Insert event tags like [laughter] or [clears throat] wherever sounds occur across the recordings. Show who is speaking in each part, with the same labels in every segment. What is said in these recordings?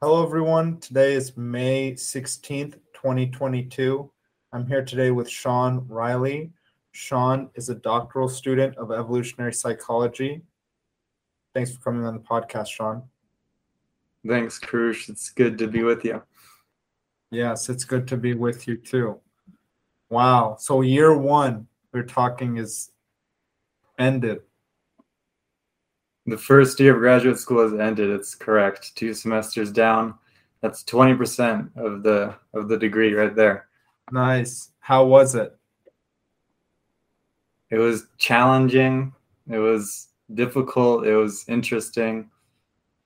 Speaker 1: Hello, everyone. Today is May 16th, 2022. I'm here today with Sean Riley. Sean is a doctoral student of evolutionary psychology. Thanks for coming on the podcast, Sean.
Speaker 2: Thanks, Krush. It's good to be with you.
Speaker 1: Yes, it's good to be with you too. Wow. So, year one, we're talking is ended.
Speaker 2: The first year of graduate school has ended. It's correct. Two semesters down. That's 20% of the of the degree right there.
Speaker 1: Nice. How was it?
Speaker 2: It was challenging. It was difficult. It was interesting.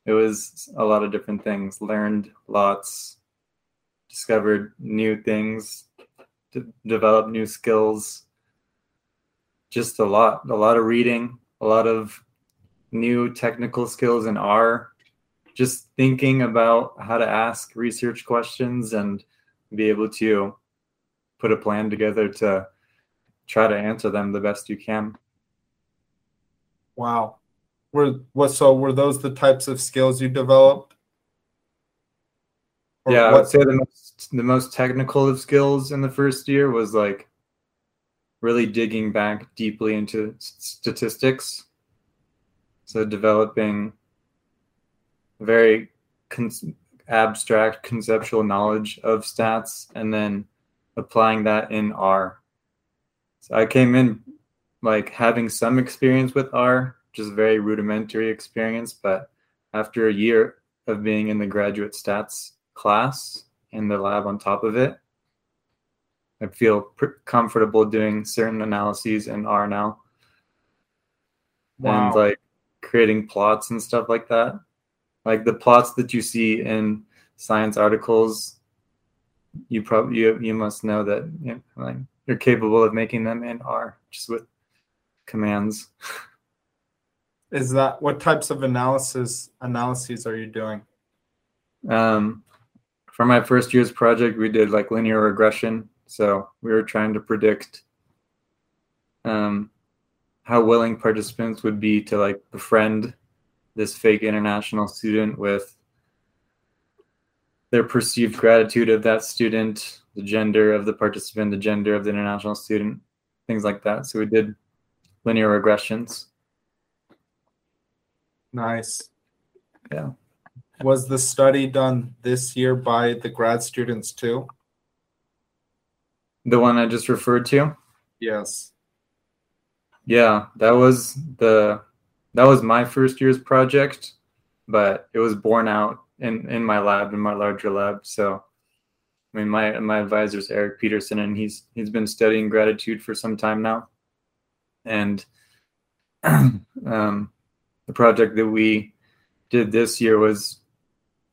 Speaker 2: It was a lot of different things. Learned lots. Discovered new things. D- developed new skills. Just a lot. A lot of reading. A lot of new technical skills in R, just thinking about how to ask research questions and be able to put a plan together to try to answer them the best you can.
Speaker 1: Wow. Were what so were those the types of skills you developed?
Speaker 2: Or yeah, I would say the most the most technical of skills in the first year was like really digging back deeply into statistics so developing very con- abstract conceptual knowledge of stats and then applying that in R. So I came in like having some experience with R, just very rudimentary experience, but after a year of being in the graduate stats class in the lab on top of it, I feel pr- comfortable doing certain analyses in R now. Wow. And like creating plots and stuff like that. Like the plots that you see in science articles, you probably you, you must know that you know, like you're capable of making them in R just with commands. [laughs]
Speaker 1: Is that what types of analysis analyses are you doing?
Speaker 2: Um, for my first year's project, we did like linear regression. So we were trying to predict um, how willing participants would be to like befriend this fake international student with their perceived gratitude of that student, the gender of the participant, the gender of the international student, things like that. So we did linear regressions.
Speaker 1: Nice.
Speaker 2: Yeah.
Speaker 1: Was the study done this year by the grad students too?
Speaker 2: The one I just referred to?
Speaker 1: Yes.
Speaker 2: Yeah, that was the that was my first year's project, but it was born out in in my lab in my larger lab. So, I mean, my my advisor is Eric Pedersen, and he's he's been studying gratitude for some time now, and [clears throat] um, the project that we did this year was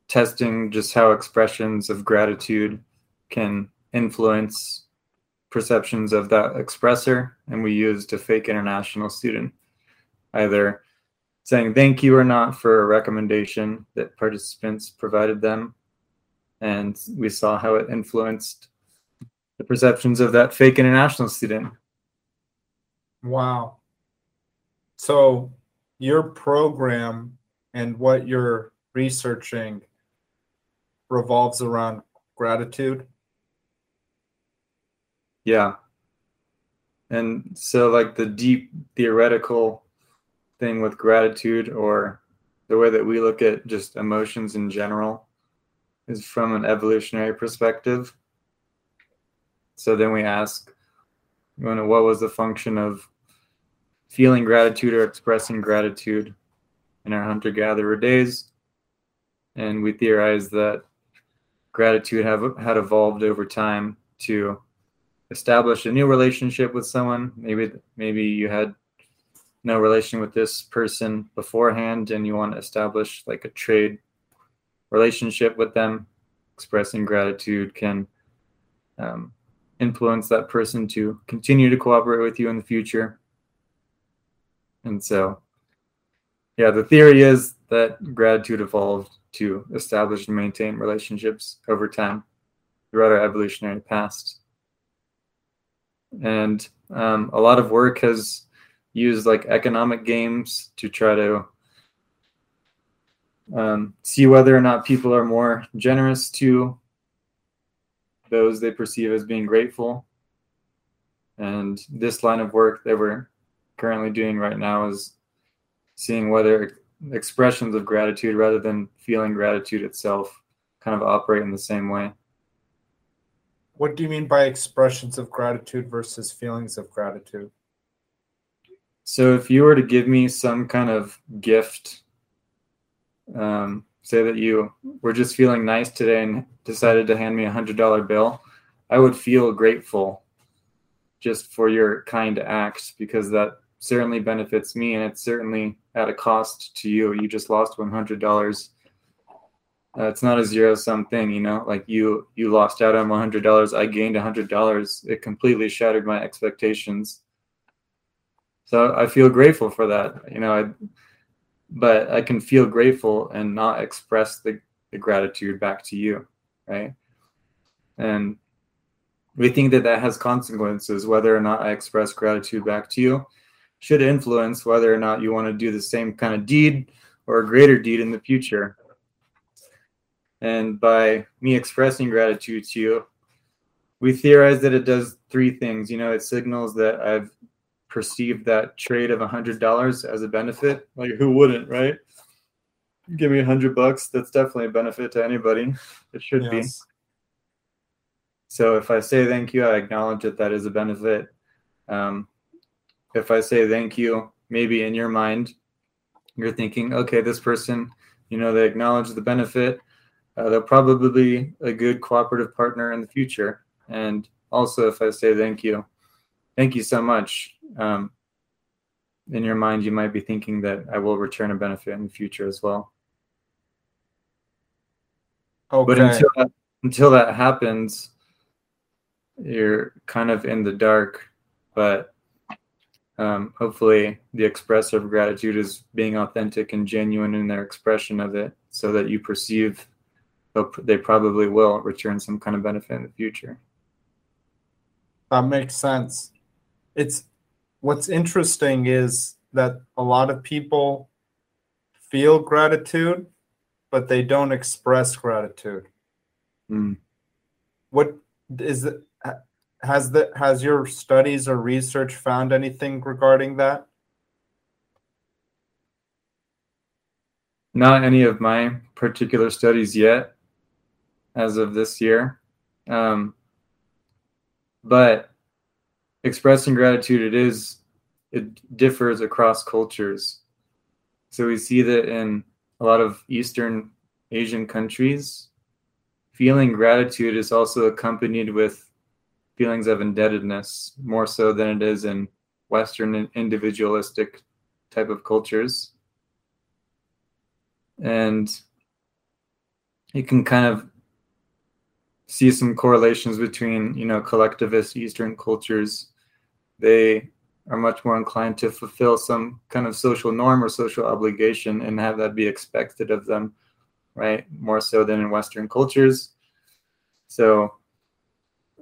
Speaker 2: testing just how expressions of gratitude can influence perceptions of that expressor, and we used a fake international student, either saying thank you or not for a recommendation that participants provided them. And we saw how it influenced the perceptions of that fake international student.
Speaker 1: Wow. So, your program and what you're researching revolves around gratitude?
Speaker 2: Yeah. And so, like, the deep theoretical thing with gratitude, or the way that we look at just emotions in general, is from an evolutionary perspective. So then we ask, you know, what was the function of feeling gratitude or expressing gratitude in our hunter gatherer days? And we theorize that gratitude have had evolved over time to establish a new relationship with someone. Maybe maybe you had no relation with this person beforehand and you want to establish like a trade relationship with them. Expressing gratitude can um, influence that person to continue to cooperate with you in the future. And so yeah the theory is that gratitude evolved to establish and maintain relationships over time throughout our evolutionary past and um, a lot of work has used like economic games to try to um, see whether or not people are more generous to those they perceive as being grateful. And this line of work that we're currently doing right now is seeing whether expressions of gratitude rather than feeling gratitude itself kind of operate in the same way.
Speaker 1: What do you mean by expressions of gratitude versus feelings of gratitude?
Speaker 2: So, if you were to give me some kind of gift, um, say that you were just feeling nice today and decided to hand me a hundred dollar bill, I would feel grateful just for your kind act because that certainly benefits me and it's certainly at a cost to you. You just lost one hundred dollars. Uh, it's not a zero sum thing, you know. Like you, you lost out on one hundred dollars. I gained a hundred dollars. It completely shattered my expectations. So I feel grateful for that, you know. I, but I can feel grateful and not express the, the gratitude back to you, right? And we think that that has consequences. Whether or not I express gratitude back to you should influence whether or not you want to do the same kind of deed or a greater deed in the future. And by me expressing gratitude to you, we theorize that it does three things. You know, it signals that I've perceived that trade of a hundred dollars as a benefit. Like who wouldn't, right? Give me a hundred bucks. That's definitely a benefit to anybody. It should yes. be. So if I say thank you, I acknowledge that that is a benefit. Um, if I say thank you, maybe in your mind, you're thinking, okay, this person, you know, they acknowledge the benefit. Uh, they'll probably be a good cooperative partner in the future. And also, if I say thank you, thank you so much, um, in your mind, you might be thinking that I will return a benefit in the future as well. Okay. But until that, until that happens, you're kind of in the dark. But um, hopefully the expressive gratitude is being authentic and genuine in their expression of it so that you perceive they probably will return some kind of benefit in the future
Speaker 1: that makes sense it's what's interesting is that a lot of people feel gratitude but they don't express gratitude mm. what is it has the has your studies or research found anything regarding that?
Speaker 2: Not any of my particular studies yet, as of this year. Um, but expressing gratitude, it is it differs across cultures. So we see that in a lot of Eastern Asian countries, feeling gratitude is also accompanied with feelings of indebtedness more so than it is in Western individualistic type of cultures. And you can kind of see some correlations between, you know, collectivist Eastern cultures. They are much more inclined to fulfill some kind of social norm or social obligation and have that be expected of them, right? More so than in Western cultures. So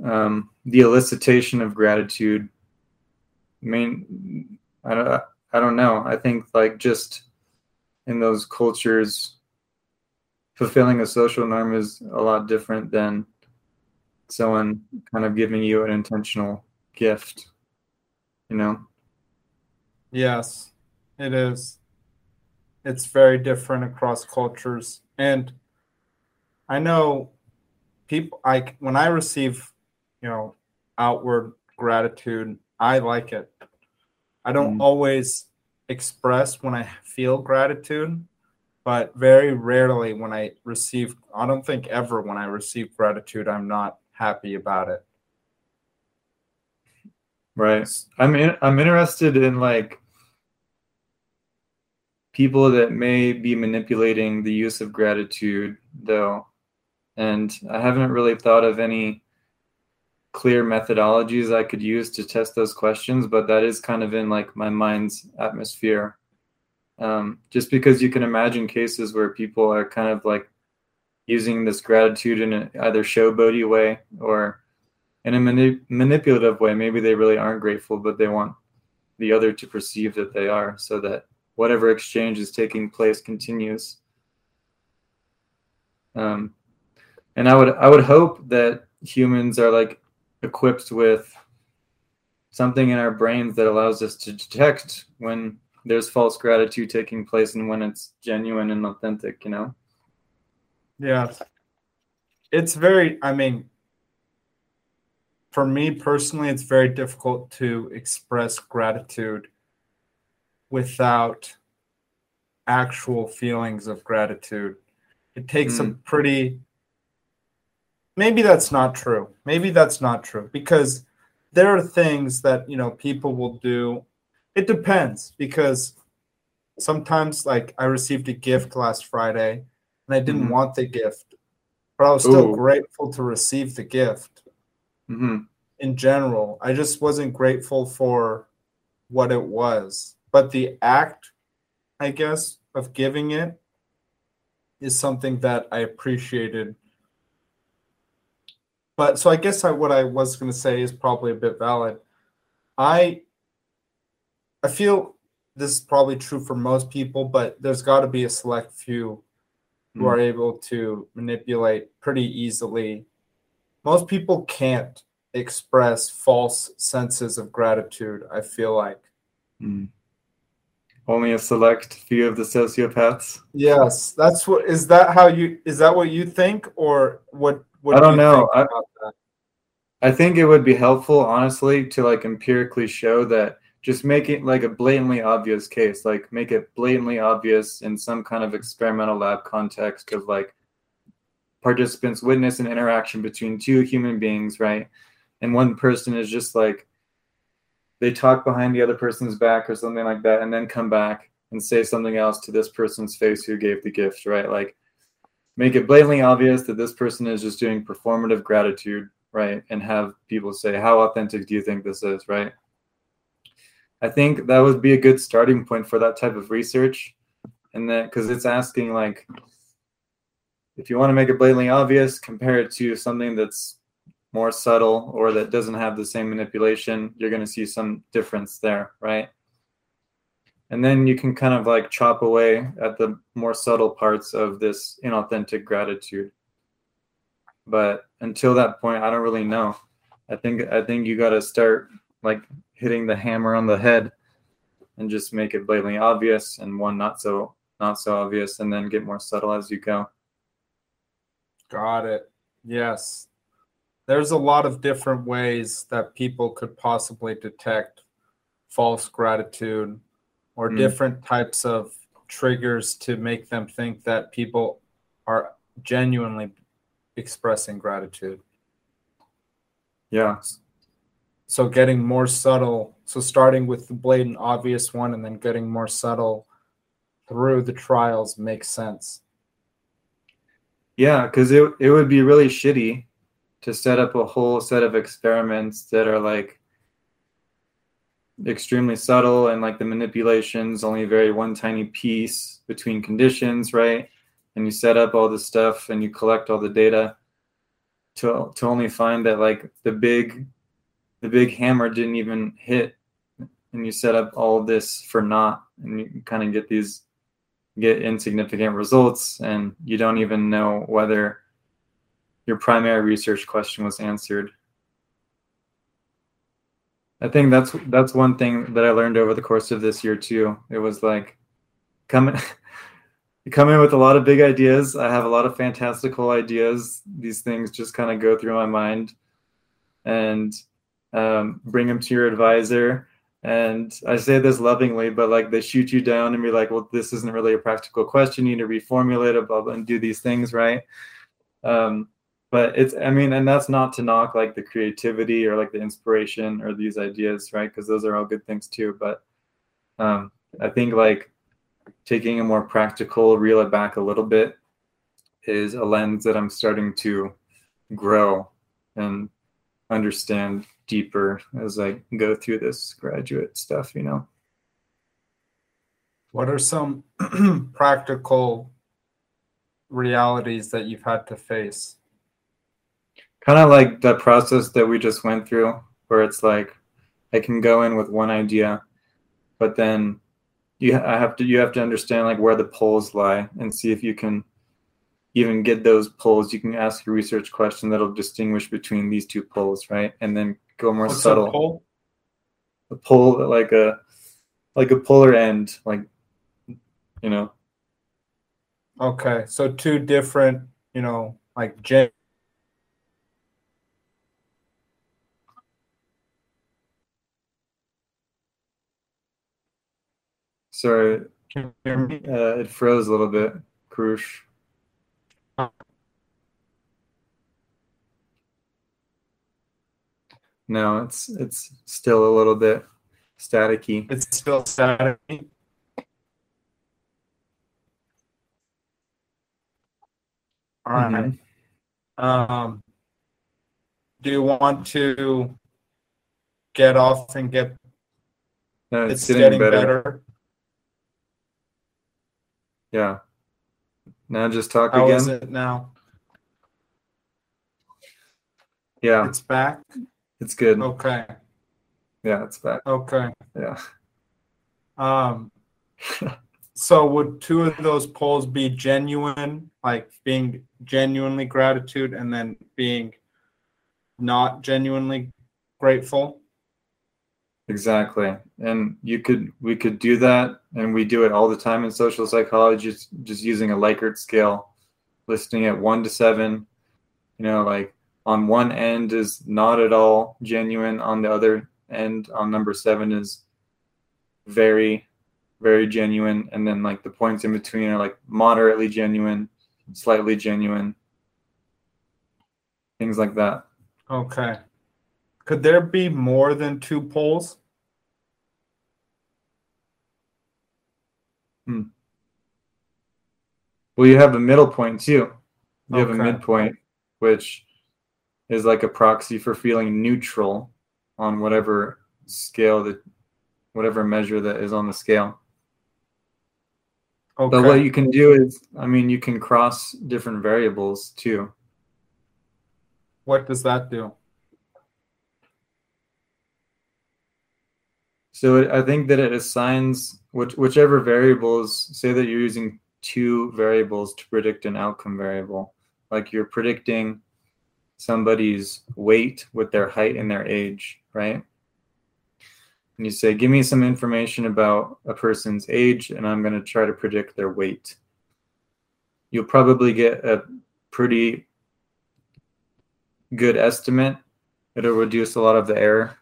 Speaker 2: um, the elicitation of gratitude. I mean, I don't, I don't know. I think like just in those cultures, fulfilling a social norm is a lot different than someone kind of giving you an intentional gift, you know?
Speaker 1: Yes, it is. It's very different across cultures. And I know people, like when I receive you know, outward gratitude. I like it. I don't mm. always express when I feel gratitude, but very rarely when I receive, I don't think ever when I receive gratitude, I'm not happy about it.
Speaker 2: Right. I'm in, I'm interested in like people that may be manipulating the use of gratitude though. And I haven't really thought of any clear methodologies I could use to test those questions, but that is kind of in like my mind's atmosphere. Um, just because you can imagine cases where people are kind of like using this gratitude in a, either showboaty way or in a mani- manipulative way. Maybe they really aren't grateful, but they want the other to perceive that they are, so that whatever exchange is taking place continues. Um, and I would I would hope that humans are like equipped with something in our brains that allows us to detect when there's false gratitude taking place and when it's genuine and authentic, you know?
Speaker 1: Yeah. It's very, I mean, for me personally, it's very difficult to express gratitude without actual feelings of gratitude. It takes mm. a hmm. pretty, maybe that's not true. Maybe that's not true because there are things that, you know, people will do it depends because sometimes, like, I received a gift last Friday and I didn't mm-hmm. want the gift, but I was still Ooh. grateful to receive the gift.
Speaker 2: Mm-hmm.
Speaker 1: In general, I just wasn't grateful for what it was, but the act, I guess, of giving it is something that I appreciated. But so I guess I, what I was going to say is probably a bit valid. I I feel this is probably true for most people, but there's got to be a select few who are able to manipulate pretty easily. Most people can't express false senses of gratitude, I feel like.
Speaker 2: Mm. Only a select few of the sociopaths.
Speaker 1: Yes, that's what is that how you is that what you think or what what
Speaker 2: I don't do know. I, I think it would be helpful honestly to like empirically show that just make it like a blatantly obvious case like make it blatantly obvious in some kind of experimental lab context of like participants witness an interaction between two human beings right? And one person is just like they talk behind the other person's back or something like that and then come back and say something else to this person's face who gave the gift right? Like make it blatantly obvious that this person is just doing performative gratitude right? And have people say how authentic do you think this is? Right I think that would be a good starting point for that type of research. And that because it's asking like if you want to make it blatantly obvious, compare it to something that's more subtle or that doesn't have the same manipulation, you're going to see some difference there, right? And then you can kind of like chop away at the more subtle parts of this inauthentic gratitude. But until that point, I don't really know. I think I think you got to start like hitting the hammer on the head and just make it blatantly obvious and one not so not so obvious and then get more subtle as you go.
Speaker 1: Got it. Yes. There's a lot of different ways that people could possibly detect false gratitude or mm. different types of triggers to make them think that people are genuinely expressing gratitude.
Speaker 2: Yeah
Speaker 1: so getting more subtle so starting with the blatant obvious one and then getting more subtle through the trials makes sense.
Speaker 2: Yeah because it, it would be really shitty to set up a whole set of experiments that are like extremely subtle and like the manipulations only vary one tiny piece between conditions right? And you set up all this stuff and you collect all the data to, to only find that like the big the big hammer didn't even hit and you set up all this for naught and you kind of get these get insignificant results and you don't even know whether your primary research question was answered. I think that's that's one thing that i learned over the course of this year too. It was like come [laughs] come in with a lot of big ideas. I have a lot of fantastical ideas. These things just kind of go through my mind. And um, bring them to your advisor. And I say this lovingly, but like they shoot you down and be like, well, this isn't really a practical question. You need to reformulate it, blah, blah, and do these things, right? Um, but it's, I mean, and that's not to knock like the creativity or like the inspiration or these ideas, right? Because those are all good things too. But um, I think like taking a more practical, reel it back a little bit is a lens that I'm starting to grow and understand deeper as I go through this graduate stuff, you know.
Speaker 1: What are some [clears throat] practical realities that you've had to face?
Speaker 2: Kind of like the process that we just went through, where it's like I can go in with one idea, but then you I have to you have to understand like where the poles lie and see if you can even get those poles, you can ask a research question that'll distinguish between these two poles, right? And then go more
Speaker 1: What's
Speaker 2: subtle.
Speaker 1: a pole?
Speaker 2: A pole like a like a polar end, like you know.
Speaker 1: Okay, so two different, you know, like gen-
Speaker 2: Sorry,
Speaker 1: can you hear me?
Speaker 2: uh, it froze a little bit. Krush. No, it's it's still a little bit staticky.
Speaker 1: It's still static. All right. Um, do you want to get off and get
Speaker 2: No, it's,
Speaker 1: it's
Speaker 2: getting,
Speaker 1: getting
Speaker 2: better.
Speaker 1: better?
Speaker 2: Yeah. Now just talk
Speaker 1: How
Speaker 2: again.
Speaker 1: is it now?
Speaker 2: Yeah,
Speaker 1: It's back.
Speaker 2: It's good.
Speaker 1: Okay.
Speaker 2: Yeah, it's back.
Speaker 1: Okay.
Speaker 2: Yeah.
Speaker 1: Um, [laughs] so would two of those poles be genuine, like being genuinely gratitude and then being not genuinely grateful?
Speaker 2: Exactly. And you could we could do that and we do it all the time in social psychology just, just using a Likert scale, listing at 1 to 7. You know, like on one end is not at all genuine, on the other end on number 7 is very very genuine and then like the points in between are like moderately genuine, slightly genuine. Things like that.
Speaker 1: Okay. Could there be more than two poles? Hmm.
Speaker 2: Well, you have a middle point too. You have a midpoint, which is like a proxy for feeling neutral on whatever scale that, whatever measure that is on the scale.
Speaker 1: Okay.
Speaker 2: But what you can do is, I mean, you can cross different variables too.
Speaker 1: what does that do?
Speaker 2: So it, I think that it assigns which, whichever variables, say that you're using two variables to predict an outcome variable, like you're predicting somebody's weight with their height and their age, right? And you say, give me some information about a person's age, and I'm going to try to predict their weight. You'll probably get a pretty good estimate. It'll reduce a lot of the error.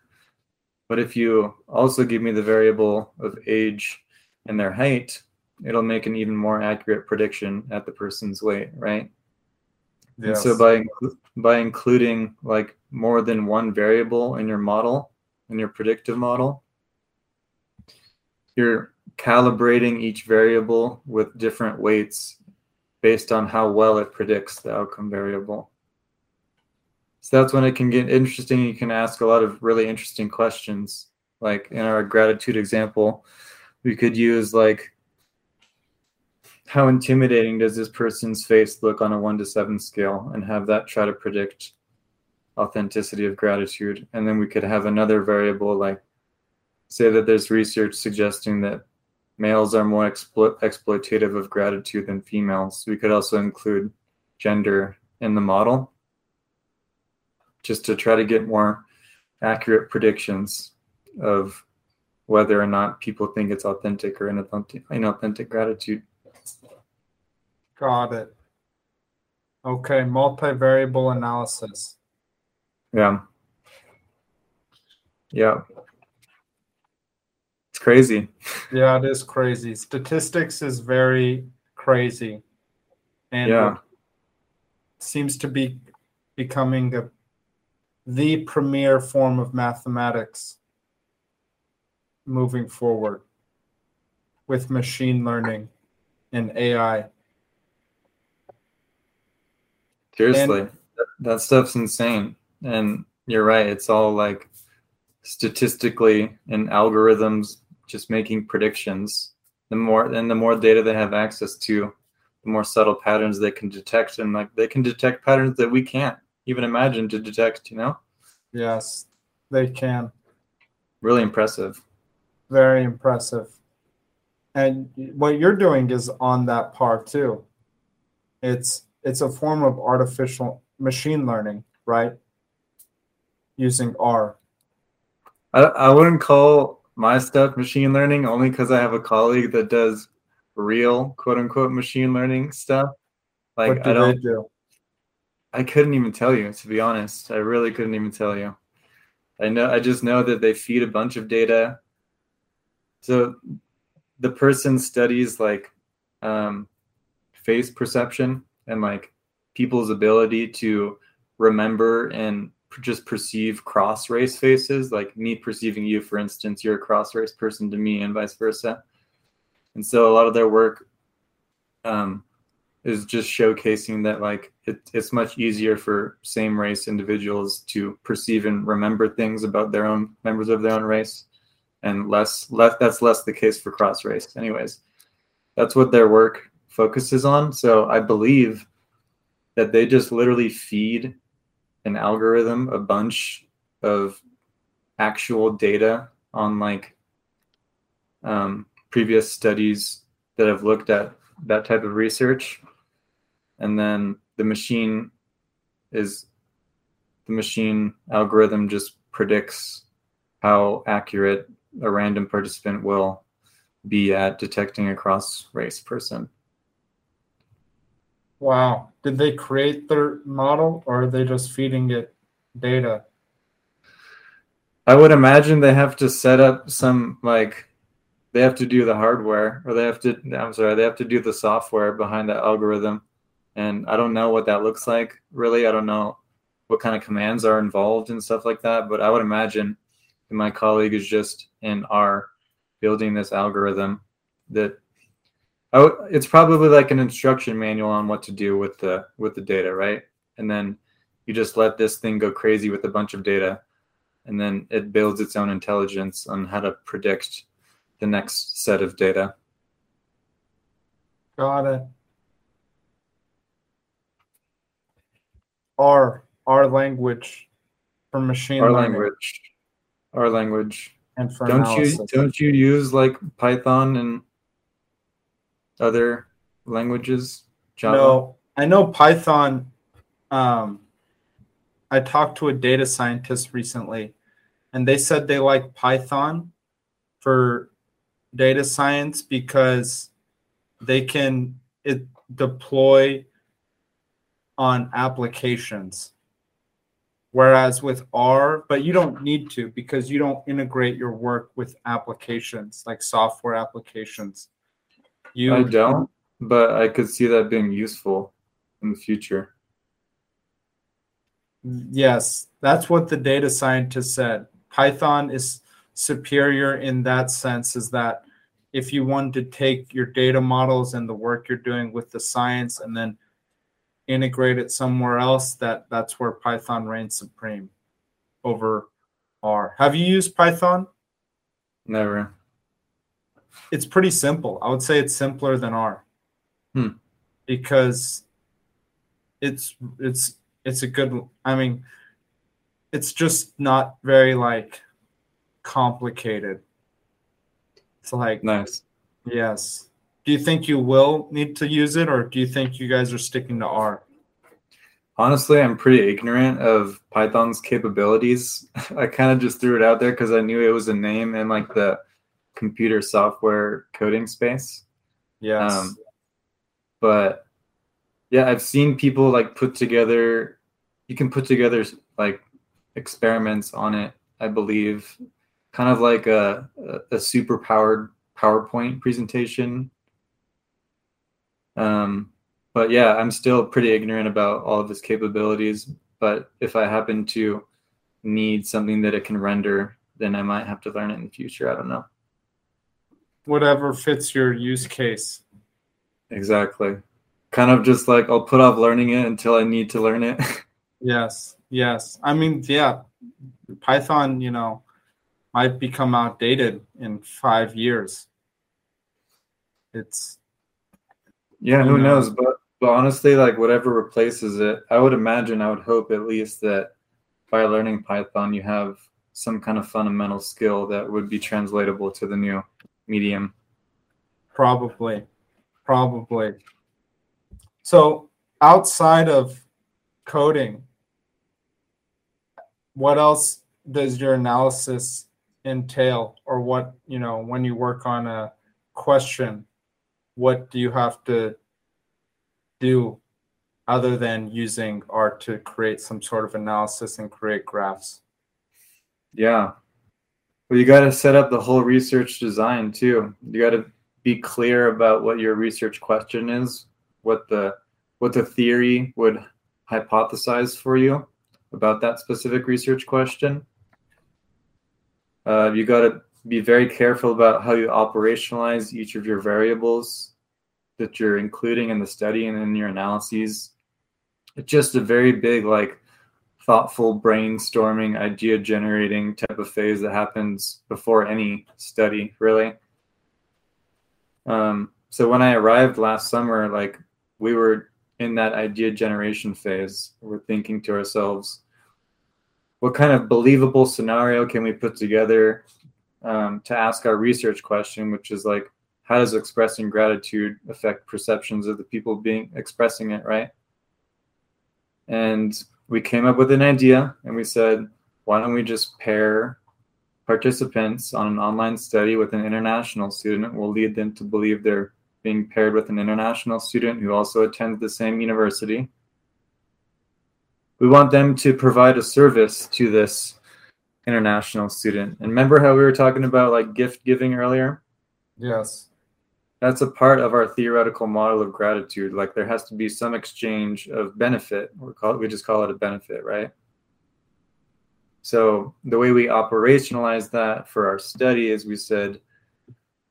Speaker 2: But if you also give me the variable of age and their height, it'll make an even more accurate prediction at the person's weight, right? And so by by including like more than one variable in your model, in your predictive model, you're calibrating each variable with different weights based on how well it predicts the outcome variable. So that's when it can get interesting. You can ask a lot of really interesting questions. Like in our gratitude example, we could use like how intimidating does this person's face look on a one to seven scale and have that try to predict authenticity of gratitude. And then we could have another variable like say that there's research suggesting that males are more explo- exploitative of gratitude than females. We could also include gender in the model just to try to get more accurate predictions of whether or not people think it's authentic or inauthentic, inauthentic gratitude.
Speaker 1: Got it. Okay, multivariable analysis.
Speaker 2: Yeah. Yeah. It's crazy.
Speaker 1: Yeah, it is crazy. Statistics is very crazy. And
Speaker 2: Yeah.
Speaker 1: seems to be becoming a, the premier form of mathematics moving forward with machine learning and AI.
Speaker 2: Seriously. that, that stuff's insane. And you're right. It's all like statistically and algorithms just making predictions. The more and the more data they have access to, the more subtle patterns they can detect. And like they can detect patterns that we can't even imagine to detect, you know?
Speaker 1: Yes, they can.
Speaker 2: Really impressive.
Speaker 1: Very impressive. And what you're doing is on that par too. It's it's a form of artificial machine learning, right? Using R.
Speaker 2: I, I wouldn't call my stuff machine learning only because I have a colleague that does real quote unquote machine learning stuff. Like
Speaker 1: do
Speaker 2: I don't
Speaker 1: they do?
Speaker 2: I couldn't even tell you, to be honest. I really couldn't even tell you. I know I just know that they feed a bunch of data. So the person studies like um, face perception and like people's ability to remember and just perceive cross race faces, like me perceiving you, for instance, you're a cross race person to me, and vice versa. And so a lot of their work um, is just showcasing that like it, it's much easier for same race individuals to perceive and remember things about their own members of their own race and less less that's less the case for cross race anyways that's what their work focuses on so i believe that they just literally feed an algorithm a bunch of actual data on like um, previous studies that have looked at that type of research and then the machine is the machine algorithm just predicts how accurate a random participant will be at detecting a cross race person.
Speaker 1: Wow. Did they create their model or are they just feeding it data?
Speaker 2: I would imagine they have to set up some like they have to do the hardware or they have to I'm sorry, they have to do the software behind that algorithm. And I don't know what that looks like really. I don't know what kind of commands are involved and stuff like that, but I would imagine my colleague is just in R building this algorithm that w- it's probably like an instruction manual on what to do with the with the data, right? And then you just let this thing go crazy with a bunch of data and then it builds its own intelligence on how to predict the next set of data.
Speaker 1: Got it. R, R language for machine
Speaker 2: Our
Speaker 1: learning
Speaker 2: language. Our language.
Speaker 1: and for
Speaker 2: Don't
Speaker 1: analysis.
Speaker 2: you don't you use like Python and other languages? Java?
Speaker 1: No, I know Python. Um, I talked to a data scientist recently, and they said they like Python for data science because they can it deploy on applications. Whereas with R, but you don't need to because you don't integrate your work with applications like software applications. You
Speaker 2: I don't, but I could see that being useful in the future.
Speaker 1: Yes, that's what the data scientist said. Python is superior in that sense, is that if you want to take your data models and the work you're doing with the science and then integrate it somewhere else, that that's where Python reigns supreme over R. Have you used Python?
Speaker 2: Never.
Speaker 1: It's pretty simple. I would say it's simpler than R.
Speaker 2: Hmm.
Speaker 1: Because it's it's it's a good I mean it's just not very like complicated. It's like
Speaker 2: Nice.
Speaker 1: yes. Do you think you will need to use it or do you think you guys are sticking to R?
Speaker 2: Honestly, I'm pretty ignorant of Python's capabilities. [laughs] I kind of just threw it out there because I knew it was a name and like the computer software coding space.
Speaker 1: Yes.
Speaker 2: Um, but yeah, I've seen people like put together. You can put together like experiments on it. I believe, kind of like a a, a super powered PowerPoint presentation. Um, but yeah, I'm still pretty ignorant about all of its capabilities. But if I happen to need something that it can render, then I might have to learn it in the future. I don't know.
Speaker 1: Whatever fits your use case.
Speaker 2: Exactly. Kind of just like I'll put off learning it until I need to learn it. [laughs]
Speaker 1: Yes. Yes. I mean, yeah, Python, you know, might become outdated in 5 years. It's
Speaker 2: yeah,
Speaker 1: Who knows?
Speaker 2: knows? But but honestly, like whatever replaces it, I would imagine, I would hope at least that by learning Python, you have some kind of fundamental skill that would be translatable to the new medium.
Speaker 1: Probably. Probably. So outside of coding, what else does your analysis entail or what you know when you work on a question what do you have to do other than using R to create some sort of analysis and create graphs
Speaker 2: yeah well you got to set up the whole research design too you got to be clear about what your research question is what the what the theory would hypothesize for you about that specific research question. Uh, you got to be very careful about how you operationalize each of your variables that you're including in the study and in your analyses. It's just a very big, like, thoughtful brainstorming, idea generating type of phase that happens before any study, really. Um, so when I arrived last summer, like, we were in that idea generation phase. We're thinking to ourselves, what kind of believable scenario can we put together um, to ask our research question, which is like, how does expressing gratitude affect perceptions of the people being expressing it, right? And we came up with an idea and we said, why don't we just pair participants on an online study with an international student? We'll lead them to believe they're being paired with an international student who also attends the same university. We want them to provide a service to this international student. And remember how we were talking about like gift giving earlier?
Speaker 1: Yes.
Speaker 2: That's a part of our theoretical model of gratitude. Like there has to be some exchange of benefit. We call it, we just call it a benefit, right? So the way we operationalize that for our study is we said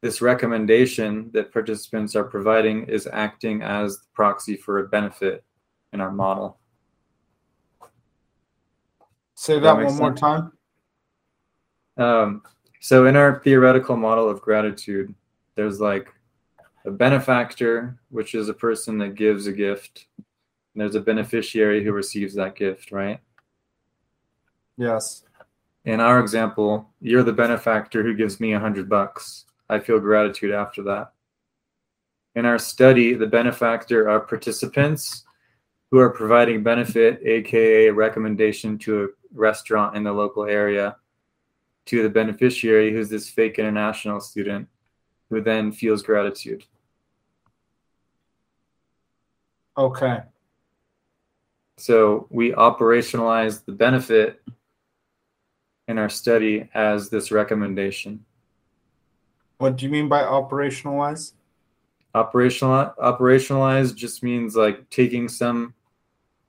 Speaker 2: this recommendation that participants are providing is acting as the proxy for a benefit in our model.
Speaker 1: Say that, that one sense? more time.
Speaker 2: Um, so, in our theoretical model of gratitude, there's like a benefactor, which is a person that gives a gift. And there's a beneficiary who receives that gift, right?
Speaker 1: Yes.
Speaker 2: In our example, you're the benefactor who gives me a hundred bucks. I feel gratitude after that. In our study, the benefactor are participants who are providing benefit, aka a recommendation to a restaurant in the local area, to the beneficiary, who's this fake international student, who then feels gratitude.
Speaker 1: Okay.
Speaker 2: So we operationalize the benefit in our study as this recommendation.
Speaker 1: What do you mean by operationalize?
Speaker 2: Operational operationalize just means like taking some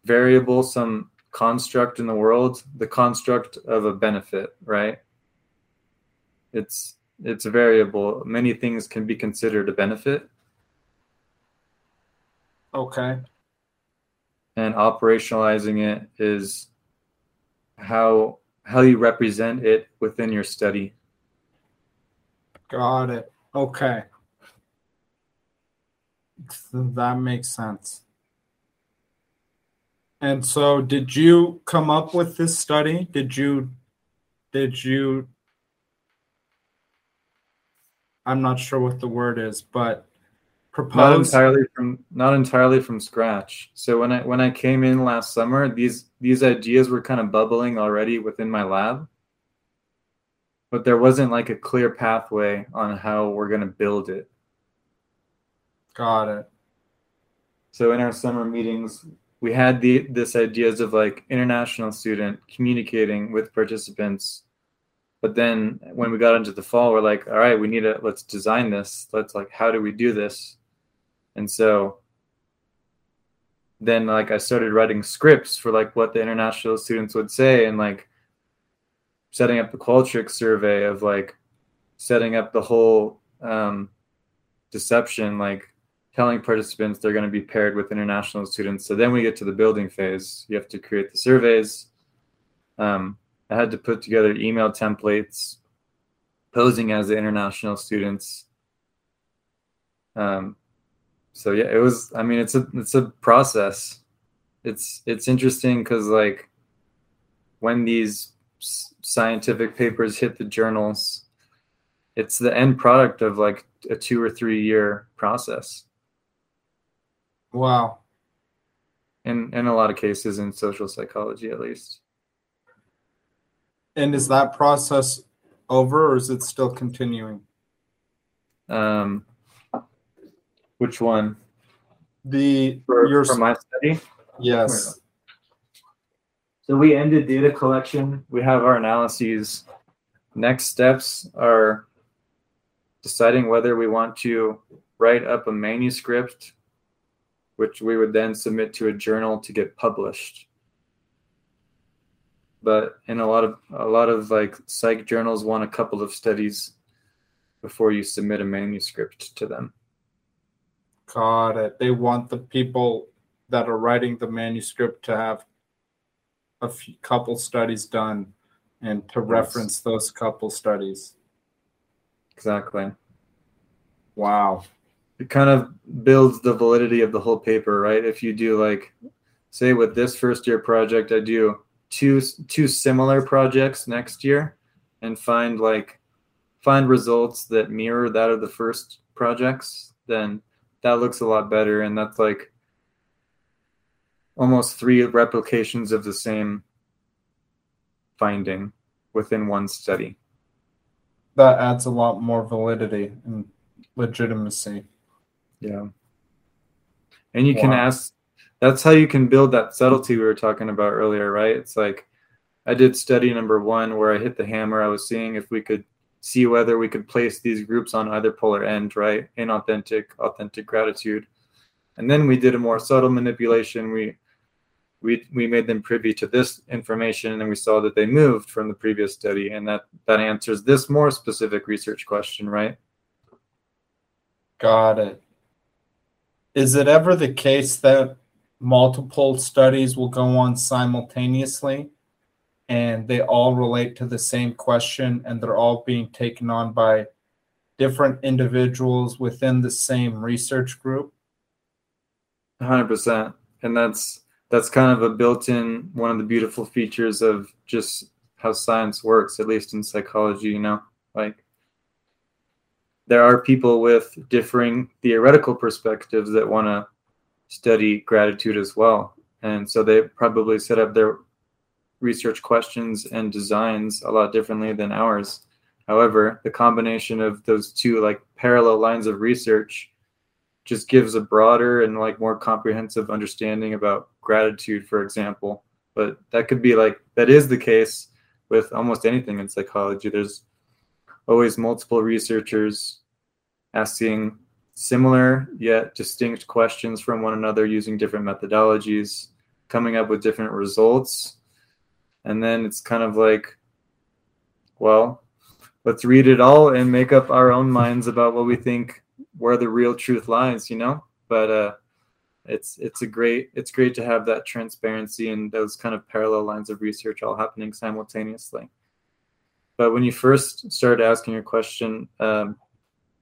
Speaker 2: variable, some construct in the world, the construct of a benefit, right? It's it's a variable. Many things can be considered a benefit.
Speaker 1: Okay.
Speaker 2: And operationalizing it is how how you represent it within your study.
Speaker 1: Got it. Okay. That makes sense. And so did you come up with this study? Did you did you I'm not sure what the word is, but
Speaker 2: propose not entirely from not entirely from scratch. So when I when I came in last summer, these these ideas were kind of bubbling already within my lab but there wasn't like a clear pathway on how we're going to build it.
Speaker 1: Got it.
Speaker 2: So in our summer meetings, we had the this ideas of like international student communicating with participants. But then when we got into the fall, we're like, all right, we need to let's design this. Let's like, how do we do this? And so then like I started writing scripts for like what the international students would say and like setting up the Qualtrics survey of like setting up the whole um, deception, like telling participants they're going to be paired with international students. So then we get to the building phase. You have to create the surveys. Um, I had to put together email templates posing as the international students. Um, so yeah, it was. I mean, it's a it's a process. It's it's interesting because like when these scientific papers hit the journals, it's the end product of like a two or three year process.
Speaker 1: Wow.
Speaker 2: in in a lot of cases in social psychology at least.
Speaker 1: And is that process over or is it still continuing?
Speaker 2: Um, which one?
Speaker 1: The
Speaker 2: For,
Speaker 1: your
Speaker 2: for my study?
Speaker 1: yes.
Speaker 2: So we ended data collection. We have our analyses. Next steps are deciding whether we want to write up a manuscript, which we would then submit to a journal to get published. But in a lot of a lot of like psych journals want a couple of studies before you submit a manuscript to them.
Speaker 1: Got it. Uh, they want the people that are writing the manuscript to have a few, couple studies done and to
Speaker 2: Yes.
Speaker 1: reference those couple studies.
Speaker 2: Exactly.
Speaker 1: Wow.
Speaker 2: it kind of builds the validity of the whole paper, right? If you do like, say, with this first year project, I do two two similar projects next year, and find like find results that mirror that of the first projects, then that looks a lot better, and that's like almost three replications of the same finding within one study.
Speaker 1: That adds a lot more validity and legitimacy.
Speaker 2: Yeah. And you can ask, that's how you can build that subtlety we were talking about earlier, right? It's like I did study number one where I hit the hammer. I was seeing if we could see whether we could place these groups on either polar end, right? Inauthentic, authentic gratitude. And then we did a more subtle manipulation. We we we made them privy to this information and we saw that they moved from the previous study and that that answers this more specific research question, right?
Speaker 1: Got it. Is it ever the case that multiple studies will go on simultaneously and they all relate to the same question and they're all being taken on by different individuals within the same research group?
Speaker 2: hundred percent, and that's that's kind of a built-in one of the beautiful features of just how science works, at least in psychology. You know, like there are people with differing theoretical perspectives that want to study gratitude as well, and so they probably set up their research questions and designs a lot differently than ours. However, the combination of those two like parallel lines of research just gives a broader and like more comprehensive understanding about gratitude for example but that could be like that is the case with almost anything in psychology there's always multiple researchers asking similar yet distinct questions from one another using different methodologies coming up with different results and then it's kind of like well let's read it all and make up our own minds about what we think where the real truth lies you know? But uh it's it's a great it's great to have that transparency and those kind of parallel lines of research all happening simultaneously. But when you first started asking your question um,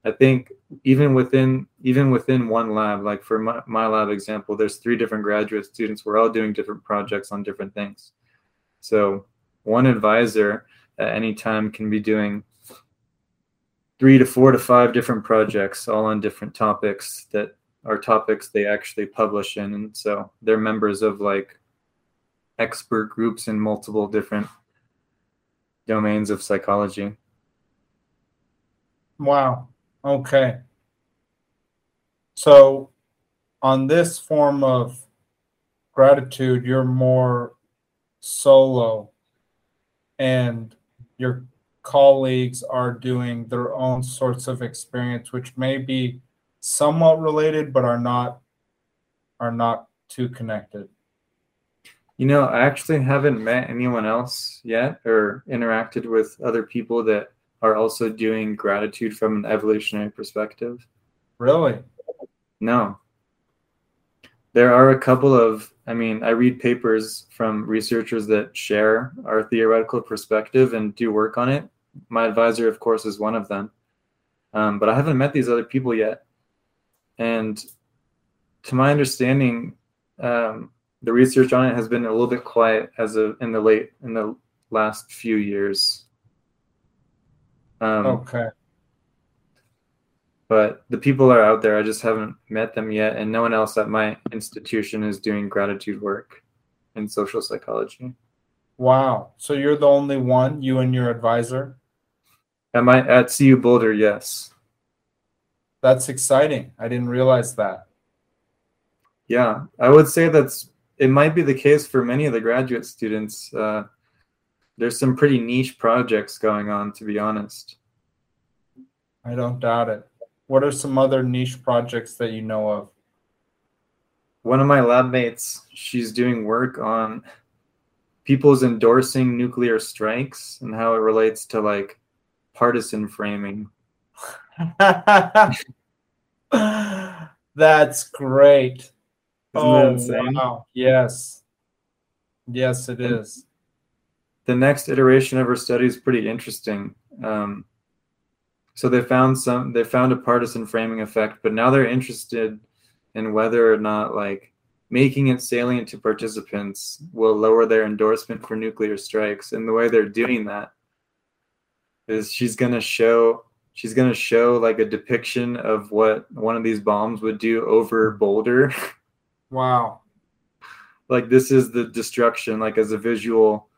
Speaker 2: i think even within even within one lab like for my, my lab example there's three different graduate students. We're all doing different projects on different things so one advisor at any time can be doing three to four to five different projects all on different topics that are topics they actually publish in and so they're members of like expert groups in multiple different domains of psychology
Speaker 1: Wow. Okay. So, on this form of gratitude, you're more solo, and your colleagues are doing their own sorts of experience, which may be somewhat related, but are not are not too connected.
Speaker 2: you know i actually haven't met anyone else yet or interacted with other people that are also doing gratitude from an evolutionary perspective
Speaker 1: Really?
Speaker 2: No. There are a couple of, I mean, I read papers from researchers that share our theoretical perspective and do work on it. My advisor, of course, is one of them. Um, but I haven't met these other people yet. And to my understanding, um, the research on it has been a little bit quiet as of in the late in the last few years. Um,
Speaker 1: Okay.
Speaker 2: But the people are out there. I just haven't met them yet, and no one else at my institution is doing gratitude work in social psychology.
Speaker 1: Wow. So you're the only one, you and your advisor?
Speaker 2: At my at CU Boulder, yes.
Speaker 1: That's exciting. I didn't realize that.
Speaker 2: Yeah, I would say that's it might be the case for many of the graduate students. Uh, there's some pretty niche projects going on, to be honest.
Speaker 1: I don't doubt it. What are some other niche projects that you know of?
Speaker 2: One of my lab mates, she's doing work on people's endorsing nuclear strikes and how it relates to like partisan framing. [laughs]
Speaker 1: That's great.
Speaker 2: Isn't
Speaker 1: oh,
Speaker 2: that
Speaker 1: wow. Yes. Yes, it
Speaker 2: And-
Speaker 1: is.
Speaker 2: the next iteration of her study is pretty interesting. Um, so they found some, they found a partisan framing effect, but now they're interested in whether or not like making it salient to participants will lower their endorsement for nuclear strikes. And the way they're doing that is she's gonna show she's gonna show like a depiction of what one of these bombs would do over Boulder. [laughs]
Speaker 1: Wow.
Speaker 2: like this is the destruction, like as a visual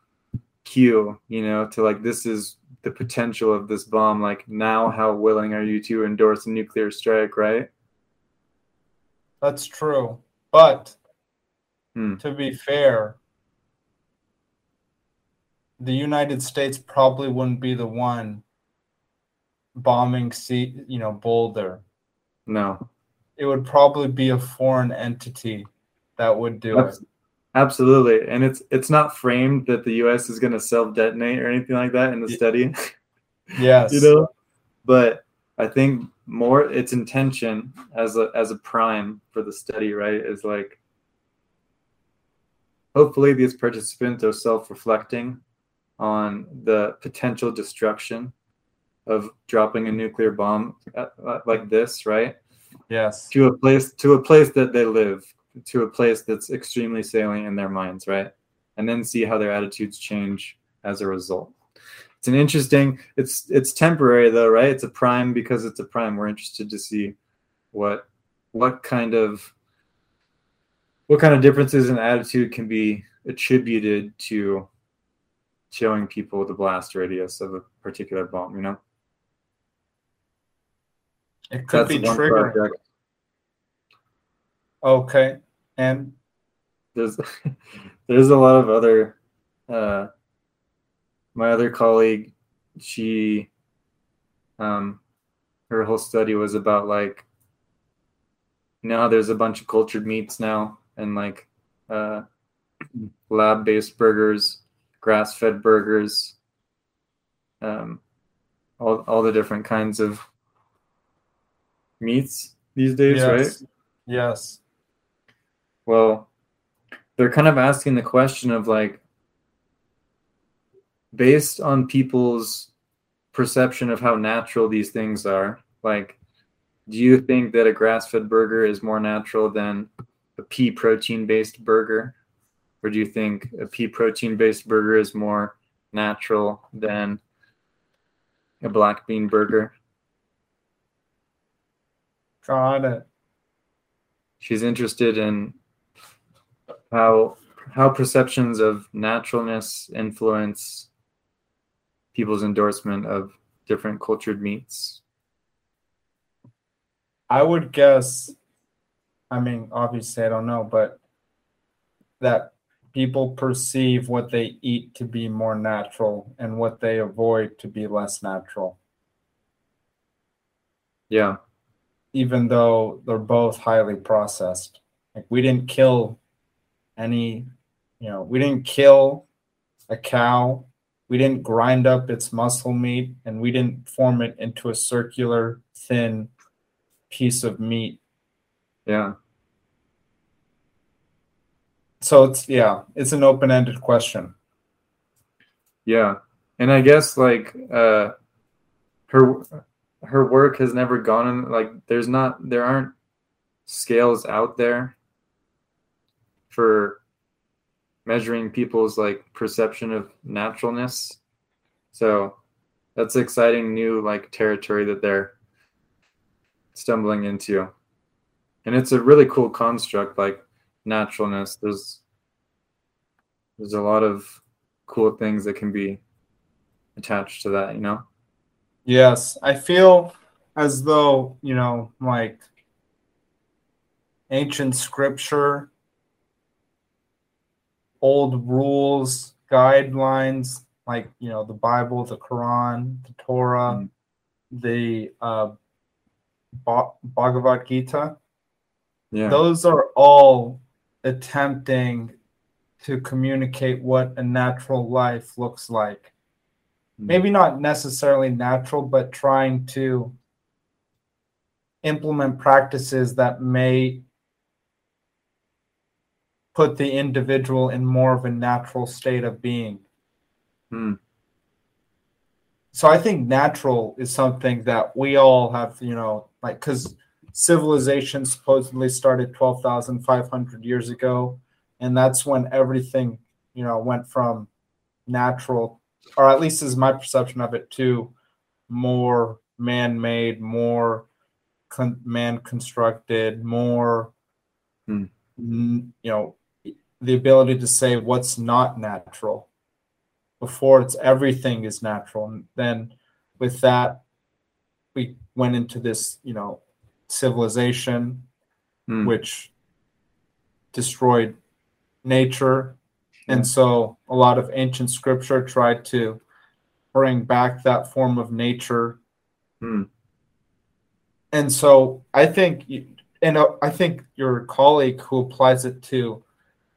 Speaker 2: cue, you know, to like this is the potential of this bomb. Like now, how willing are you to endorse a nuclear strike, right?
Speaker 1: That's true. But
Speaker 2: Hmm.
Speaker 1: to be fair, the United States probably wouldn't be the one bombing sea, you know, Boulder.
Speaker 2: No,
Speaker 1: It would probably be a foreign entity that would do it.
Speaker 2: Abs- absolutely, and it's it's not framed that the U.S. is going to self detonate or anything like that in the study, [laughs]
Speaker 1: Yes.
Speaker 2: you know. But I think more its intention as a as a prime for the study, right, is like hopefully these participants are self-reflecting on the potential destruction of dropping a nuclear bomb at, at- like this, right?
Speaker 1: Yes.
Speaker 2: To a place to a place that they live, to a place that's extremely salient in their minds, right? And then see how their attitudes change as a result. It's an interesting. It's it's temporary though, right? It's a prime because it's a prime. We're interested to see what what kind of what kind of differences in attitude can be attributed to showing people the blast radius of a particular bomb. You know,
Speaker 1: It could
Speaker 2: that's
Speaker 1: be
Speaker 2: project.
Speaker 1: Okay. And
Speaker 2: there's [laughs] there's a lot of other uh my other colleague she um her whole study was about like now there's a bunch of cultured meats now and like uh lab based burgers grass fed burgers um all all the different kinds of meats these days right
Speaker 1: yes.
Speaker 2: Well, they're kind of asking the question of like, based on people's perception of how natural these things are, like, do you think that a grass fed burger is more natural than a pea protein based burger? Or do you think a pea protein based burger is more natural than a black bean burger?
Speaker 1: Got it.
Speaker 2: she's interested in how how perceptions of naturalness influence people's endorsement of different cultured meats.
Speaker 1: I would guess, I mean, obviously, I don't know, but that people perceive what they eat to be more natural and what they avoid to be less natural,
Speaker 2: Yeah,
Speaker 1: even though they're both highly processed. Like, we didn't kill any, you know, we didn't kill a cow, we didn't grind up its muscle meat, and we didn't form it into a circular, thin piece of meat
Speaker 2: yeah,
Speaker 1: So it's yeah, it's an open-ended question.
Speaker 2: yeah. And I guess like uh her her work has never gone in like there's not there aren't scales out there for measuring people's like perception of naturalness. So that's exciting new like territory that they're stumbling into. And it's a really cool construct, like naturalness. There's there's a lot of cool things that can be attached to that, you know?
Speaker 1: Yes. I feel as though, you know, like ancient scripture, old rules, guidelines, like, you know, the Bible, the Quran, the Torah, mm. the uh, Bhagavad Gita. Yeah. Those are all attempting to communicate what a natural life looks like. Mm. Maybe not necessarily natural, but trying to implement practices that may put the individual in more of a natural state of being.
Speaker 2: Mm.
Speaker 1: So I think natural is something that we all have, you know, like because civilization supposedly started 12,500 years ago and that's when everything you know went from natural or at least is my perception of it to more man-made more con- man constructed more
Speaker 2: hmm.
Speaker 1: you know the ability to say what's not natural before it's everything is natural and then with that we went into this you know civilization
Speaker 2: hmm.
Speaker 1: which destroyed nature. And so a lot of ancient scripture tried to bring back that form of nature.
Speaker 2: Hmm.
Speaker 1: And so I think, and uh, I think your colleague who applies it to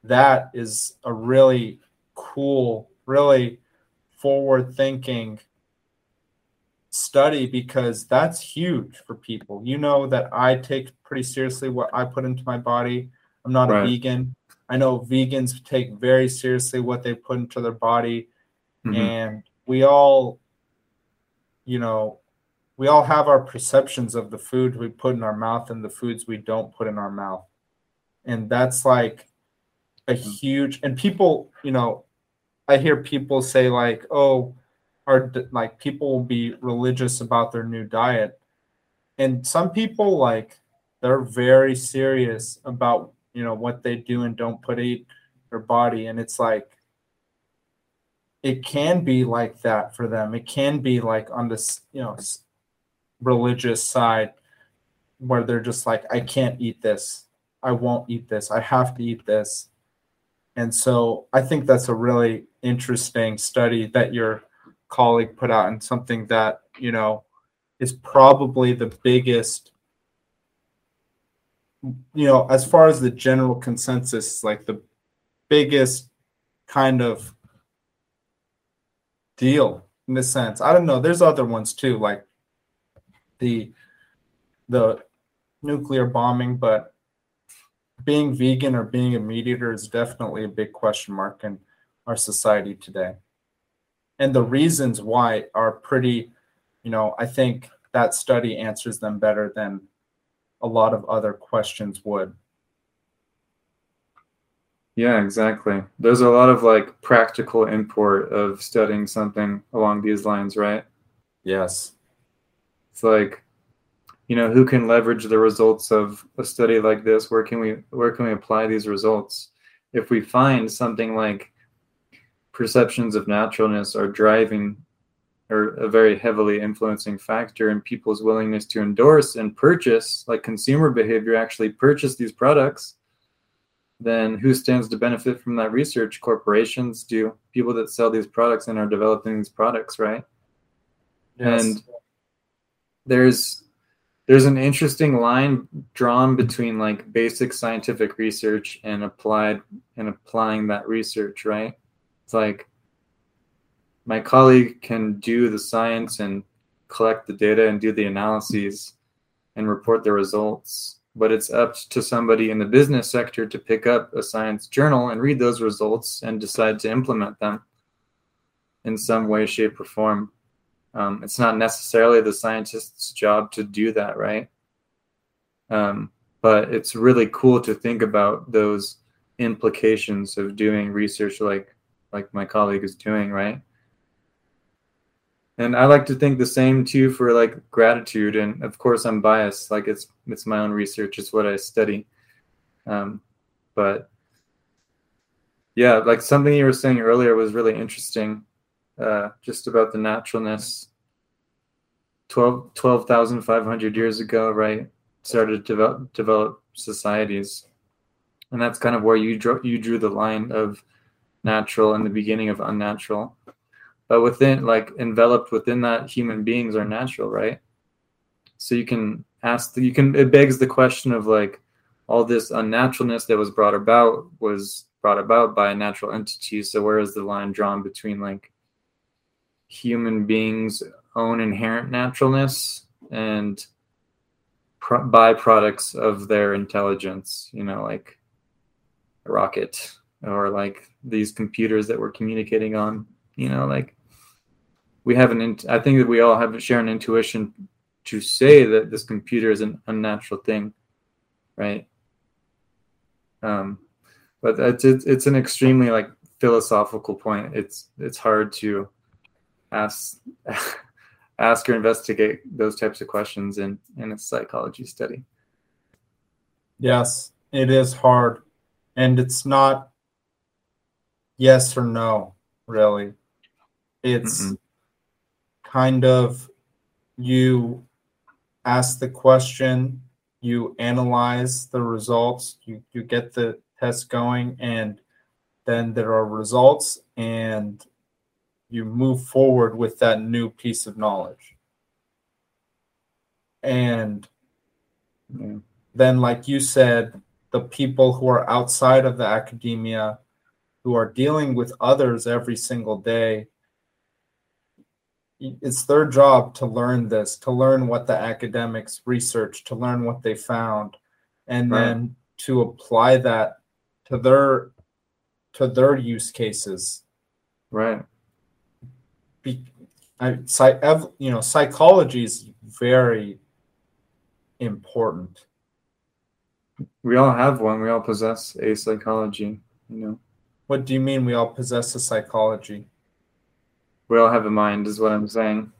Speaker 1: that is a really cool, really forward thinking study because that's huge for people. You know that I take pretty seriously what I put into my body. I'm not right. a vegan. I know vegans take very seriously what they put into their body, mm-hmm. and we all, you know, we all have our perceptions of the food we put in our mouth and the foods we don't put in our mouth, and that's like a mm-hmm. huge. And people, you know, I hear people say like, "Oh, are like people will be religious about their new diet," and some people like they're very serious about you know what they do and don't put in their body. And it's like it can be like that for them. It can be like on this you know religious side where they're just like i can't eat this. I won't eat this. I have to eat this and so i think that's a really interesting study that your colleague put out and something that you know is probably the biggest you know, as far as the general consensus, like the biggest kind of deal in this sense. I don't know. There's other ones too, like the the nuclear bombing, but being vegan or being a meat eater is definitely a big question mark in our society today. And the reasons why are pretty, you know, I think that study answers them better than a lot of other questions would.
Speaker 2: Yeah, exactly. There's a lot of like practical import of studying something along these lines, right?
Speaker 1: Yes.
Speaker 2: It's like, you know, who can leverage the results of a study like this? Where can we where can we apply these results? If we find something like perceptions of naturalness are driving are a very heavily influencing factor in people's willingness to endorse and purchase, like consumer behavior, actually purchase these products, then who stands to benefit from that research? Corporations do, people that sell these products and are developing these products, right? Yes. And there's there's an interesting line drawn between like basic scientific research and applied and applying that research, right? It's like my colleague can do the science and collect the data and do the analyses and report the results but it's up to somebody in the business sector to pick up a science journal and read those results and decide to implement them in some way shape or form um, it's not necessarily the scientist's job to do that right um, but it's really cool to think about those implications of doing research like like my colleague is doing right and I like to think the same too for like gratitude. And of course, I'm biased. Like it's it's my own research. It's what I study. Um, but yeah, like something you were saying earlier was really interesting, uh, just about the naturalness. 12,500 12, years ago, right? Started to develop, develop societies. And that's kind of where you drew, you drew the line of natural and the beginning of unnatural. But within, like, enveloped within that, human beings are natural, right? So you can ask, the, you can, it begs the question of like, all this unnaturalness that was brought about was brought about by a natural entity. So where is the line drawn between like human beings' own inherent naturalness and pro- byproducts of their intelligence? You know, like a rocket or like these computers that we're communicating on. You know, like we have an. In- I think that we all have share an intuition to say that this computer is an unnatural thing, right? Um, but it's, it's it's an extremely like philosophical point. It's it's hard to ask [laughs] ask or investigate those types of questions in in a psychology study.
Speaker 1: Yes, it is hard, and it's not yes or no really. It's Mm-mm. kind of you ask the question you analyze the results, you, you get the test going, and then there are results, and you move forward with that new piece of knowledge. And yeah. then, like you said, the people who are outside of the academia who are dealing with others every single day it's their job to learn this, to learn what the academics research, to learn what they found, and right. then to apply that to their to their use cases.
Speaker 2: Right.
Speaker 1: Be, I, psych, you know, psychology is very important.
Speaker 2: We all have one. We all possess a psychology. You know.
Speaker 1: What do you mean? We all possess a psychology?
Speaker 2: We all have a mind, is what I'm saying.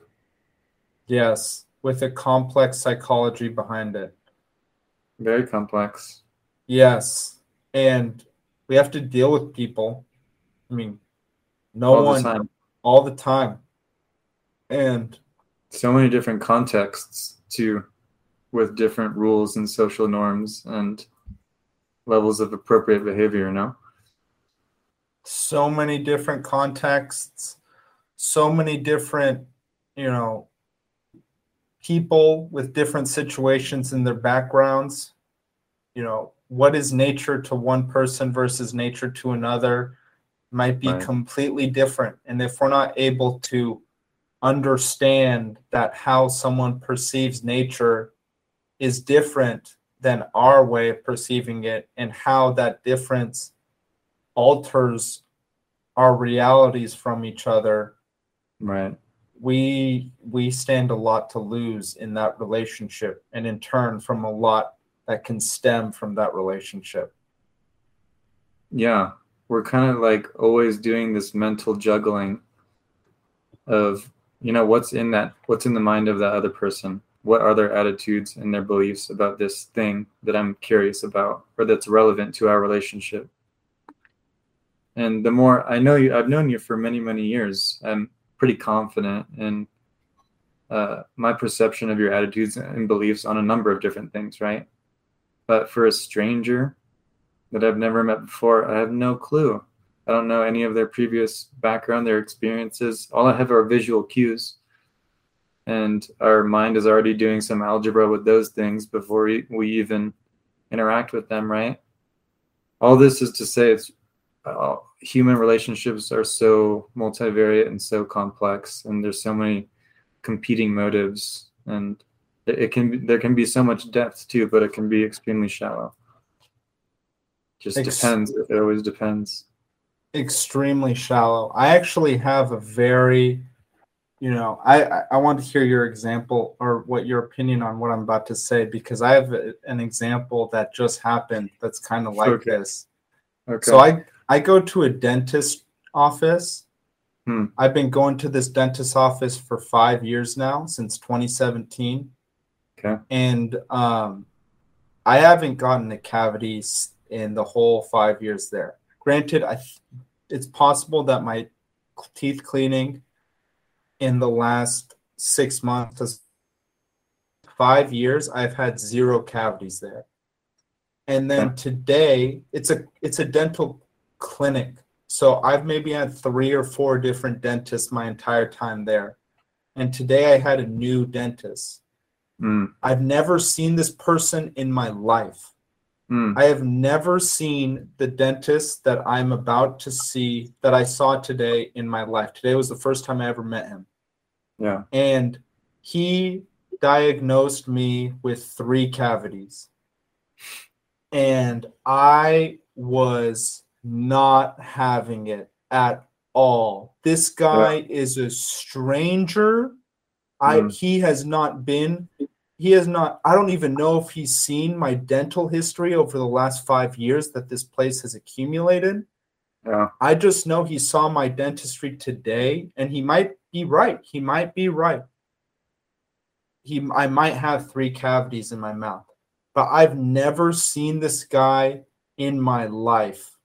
Speaker 1: Yes, with a complex psychology behind it.
Speaker 2: Very complex.
Speaker 1: Yes. And we have to deal with people. I mean, no all one all the time. And
Speaker 2: so many different contexts too, with different rules and social norms and levels of appropriate behavior, no?
Speaker 1: So many different contexts so many different, you know, people with different situations in their backgrounds. You know, what is nature to one person versus nature to another might be right. completely different. And if we're not able to understand that how someone perceives nature is different than our way of perceiving it and how that difference alters our realities from each other
Speaker 2: Right.
Speaker 1: We we stand a lot to lose in that relationship and in turn from a lot that can stem from that relationship.
Speaker 2: Yeah. We're kind of like always doing this mental juggling of you know what's in that what's in the mind of that other person? What are their attitudes and their beliefs about this thing that i'm curious about or that's relevant to our relationship? And the more i know you i've known you for many many years. I'm pretty confident in uh, my perception of your attitudes and beliefs on a number of different things, right? But for a stranger that I've never met before, I have no clue. I don't know any of their previous background, their experiences. All I have are visual cues. And our mind is already doing some algebra with those things before we, we even interact with them, right? All this is to say it's uh, human relationships are so multivariate and so complex, and there's so many competing motives, and it, can there can be so much depth too, but it can be extremely shallow. Just Ex- depends. It always depends.
Speaker 1: Extremely shallow. I actually have a very you know i i want to hear your example or what your opinion on what i'm about to say because i have a, an example that just happened that's kind of like okay. this okay so i I go to a dentist office
Speaker 2: Hmm.
Speaker 1: I've been going to this dentist office for five years now, since 2017.
Speaker 2: Okay.
Speaker 1: And um, I haven't gotten a cavity in the whole five years there. Granted, I th- it's possible that my teeth cleaning in the last six months, five years, I've had zero cavities there. And then today, it's a it's a dental clinic. So I've maybe had three or four different dentists my entire time there. And today I had a new dentist.
Speaker 2: Mm.
Speaker 1: I've never seen this person in my life.
Speaker 2: Mm.
Speaker 1: I have never seen the dentist that I'm about to see that I saw today in my life. Today was the first time I ever met him.
Speaker 2: Yeah.
Speaker 1: And he diagnosed me with three cavities. And I was not having it at all. This guy is a stranger. I
Speaker 2: Mm.
Speaker 1: he has not been he has not I don't even know if he's seen my dental history over the last 5 years that this place has accumulated.
Speaker 2: Yeah.
Speaker 1: I just know he saw my dentistry today and he might be right. He might be right. He I might have three cavities in my mouth. But I've never seen this guy in my life.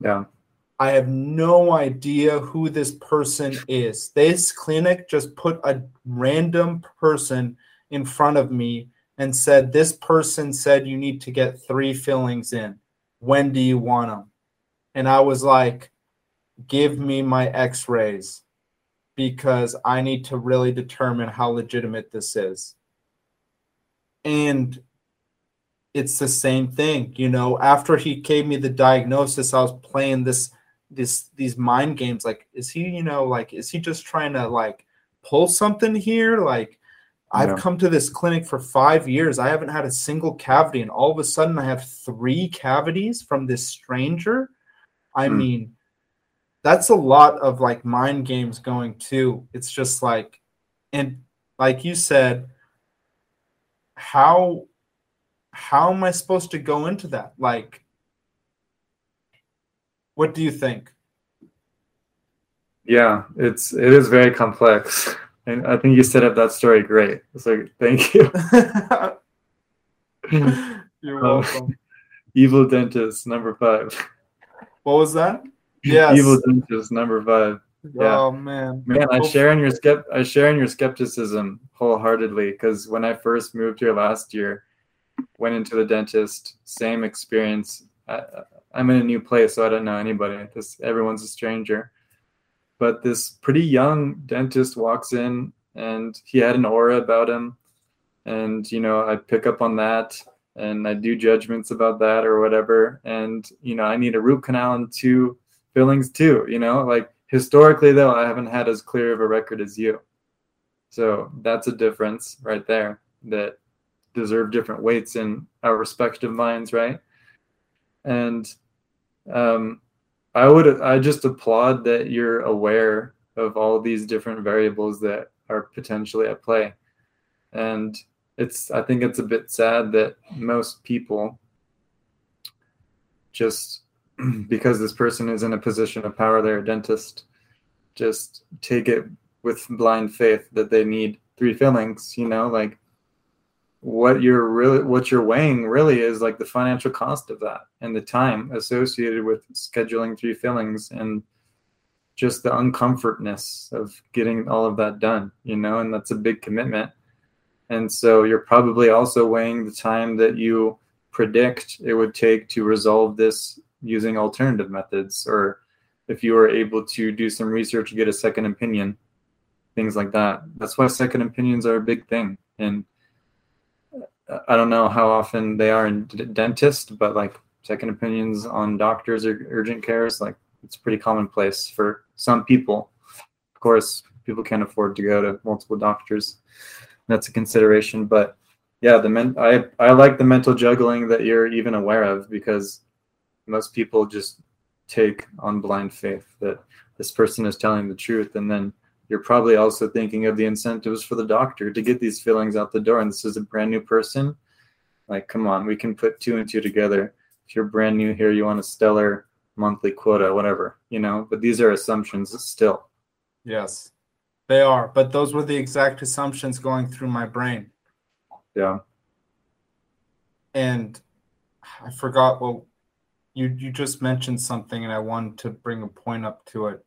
Speaker 2: Yeah.
Speaker 1: I have no idea who this person is. This clinic just put a random person in front of me and said, This person said you need to get three fillings in. When do you want them? And I was like, Give me my x rays because I need to really determine how legitimate this is. And it's the same thing, you know. After he gave me the diagnosis, I was playing this this these mind games like is he you know like is he just trying to like pull something here like i've
Speaker 2: Yeah.
Speaker 1: come to this clinic for five years i haven't had a single cavity and all of a sudden i have three cavities from this stranger i
Speaker 2: Hmm.
Speaker 1: mean that's a lot of like mind games going too it's just like and like you said how how am i supposed to go into that like what do you think
Speaker 2: Yeah. It's it is very complex. [laughs] And I think you set up that story great. So thank you. [laughs] [laughs]
Speaker 1: You're
Speaker 2: Um,
Speaker 1: welcome. [laughs]
Speaker 2: Evil dentist number five.
Speaker 1: What was that? Yes.
Speaker 2: Evil dentist number five. yeah.
Speaker 1: Oh man.
Speaker 2: Man, I share in your skept I share in your skepticism wholeheartedly because when I first moved here last year, went into the dentist, same experience. I, I'm in a new place, so I don't know anybody. This everyone's a stranger. But this pretty young dentist walks in, and he had an aura about him, and you know I pick up on that, and I do judgments about that or whatever, and you know I need a root canal and two fillings too. You know, like historically though i haven't had as clear of a record as you. So that's a difference right there that deserve different weights in our respective minds right? And um, i would i just applaud that you're aware of all these different variables that are potentially at play. And it's i think it's a bit sad that most people just [clears throat] because this person is in a position of power, they're a dentist, just take it with blind faith that they need three fillings, you know, like what you're really what you're weighing really is like the financial cost of that and the time associated with scheduling three fillings and just the uncomfortness of getting all of that done, you know, and that's a big commitment. And so you're probably also weighing the time that you predict it would take to resolve this using alternative methods or if you were able to do some research get a second opinion things like that that's why second opinions are a big thing and i don't know how often they are in d- dentist but like second opinions on doctors or urgent cares like it's pretty commonplace for some people. Of course people can't afford to go to multiple doctors. That's a consideration but yeah the men i i like the mental juggling that you're even aware of because most people just take on blind faith that this person is telling the truth and then you're probably also thinking of the incentives for the doctor to get these fillings out the door and this is a brand new person like come on we can put two and two together if you're brand new here you want a stellar monthly quota whatever you know but these are assumptions still
Speaker 1: Yes, they are. But those were the exact assumptions going through my brain.
Speaker 2: Yeah.
Speaker 1: And I forgot well you you just mentioned something and I wanted to bring a point up to it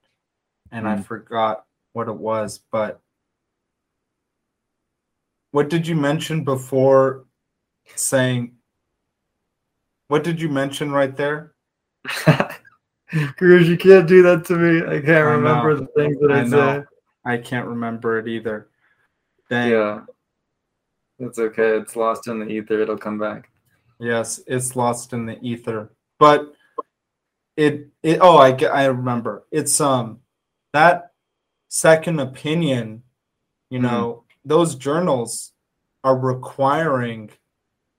Speaker 1: and mm. I forgot what it was, but what did you mention before saying what did you mention right there? [laughs]
Speaker 2: Cruz, you can't do that to me. I can't I remember know. the things that I, I said.
Speaker 1: I can't remember it either. Dang.
Speaker 2: Yeah. It's okay. It's lost in the ether. It'll come back.
Speaker 1: Yes, it's lost in the ether. But it it oh I I remember. It's um that second opinion, you know, mm-hmm. those journals are requiring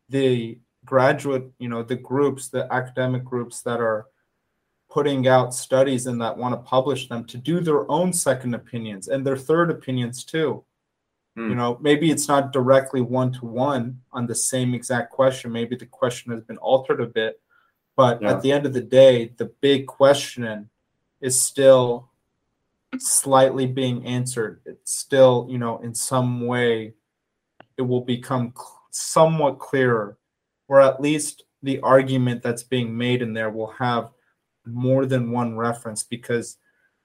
Speaker 1: the graduate, you know, the groups, the academic groups that are putting out studies and that want to publish them to do their own second opinions and their third opinions too. Mm. You know, maybe it's not directly one to one on the same exact question. Maybe the question has been altered a bit, but yeah. at the end of the day, the big question is still slightly being answered. It's still, you know, in some way, it will become somewhat clearer, or at least the argument that's being made in there will have more than one reference because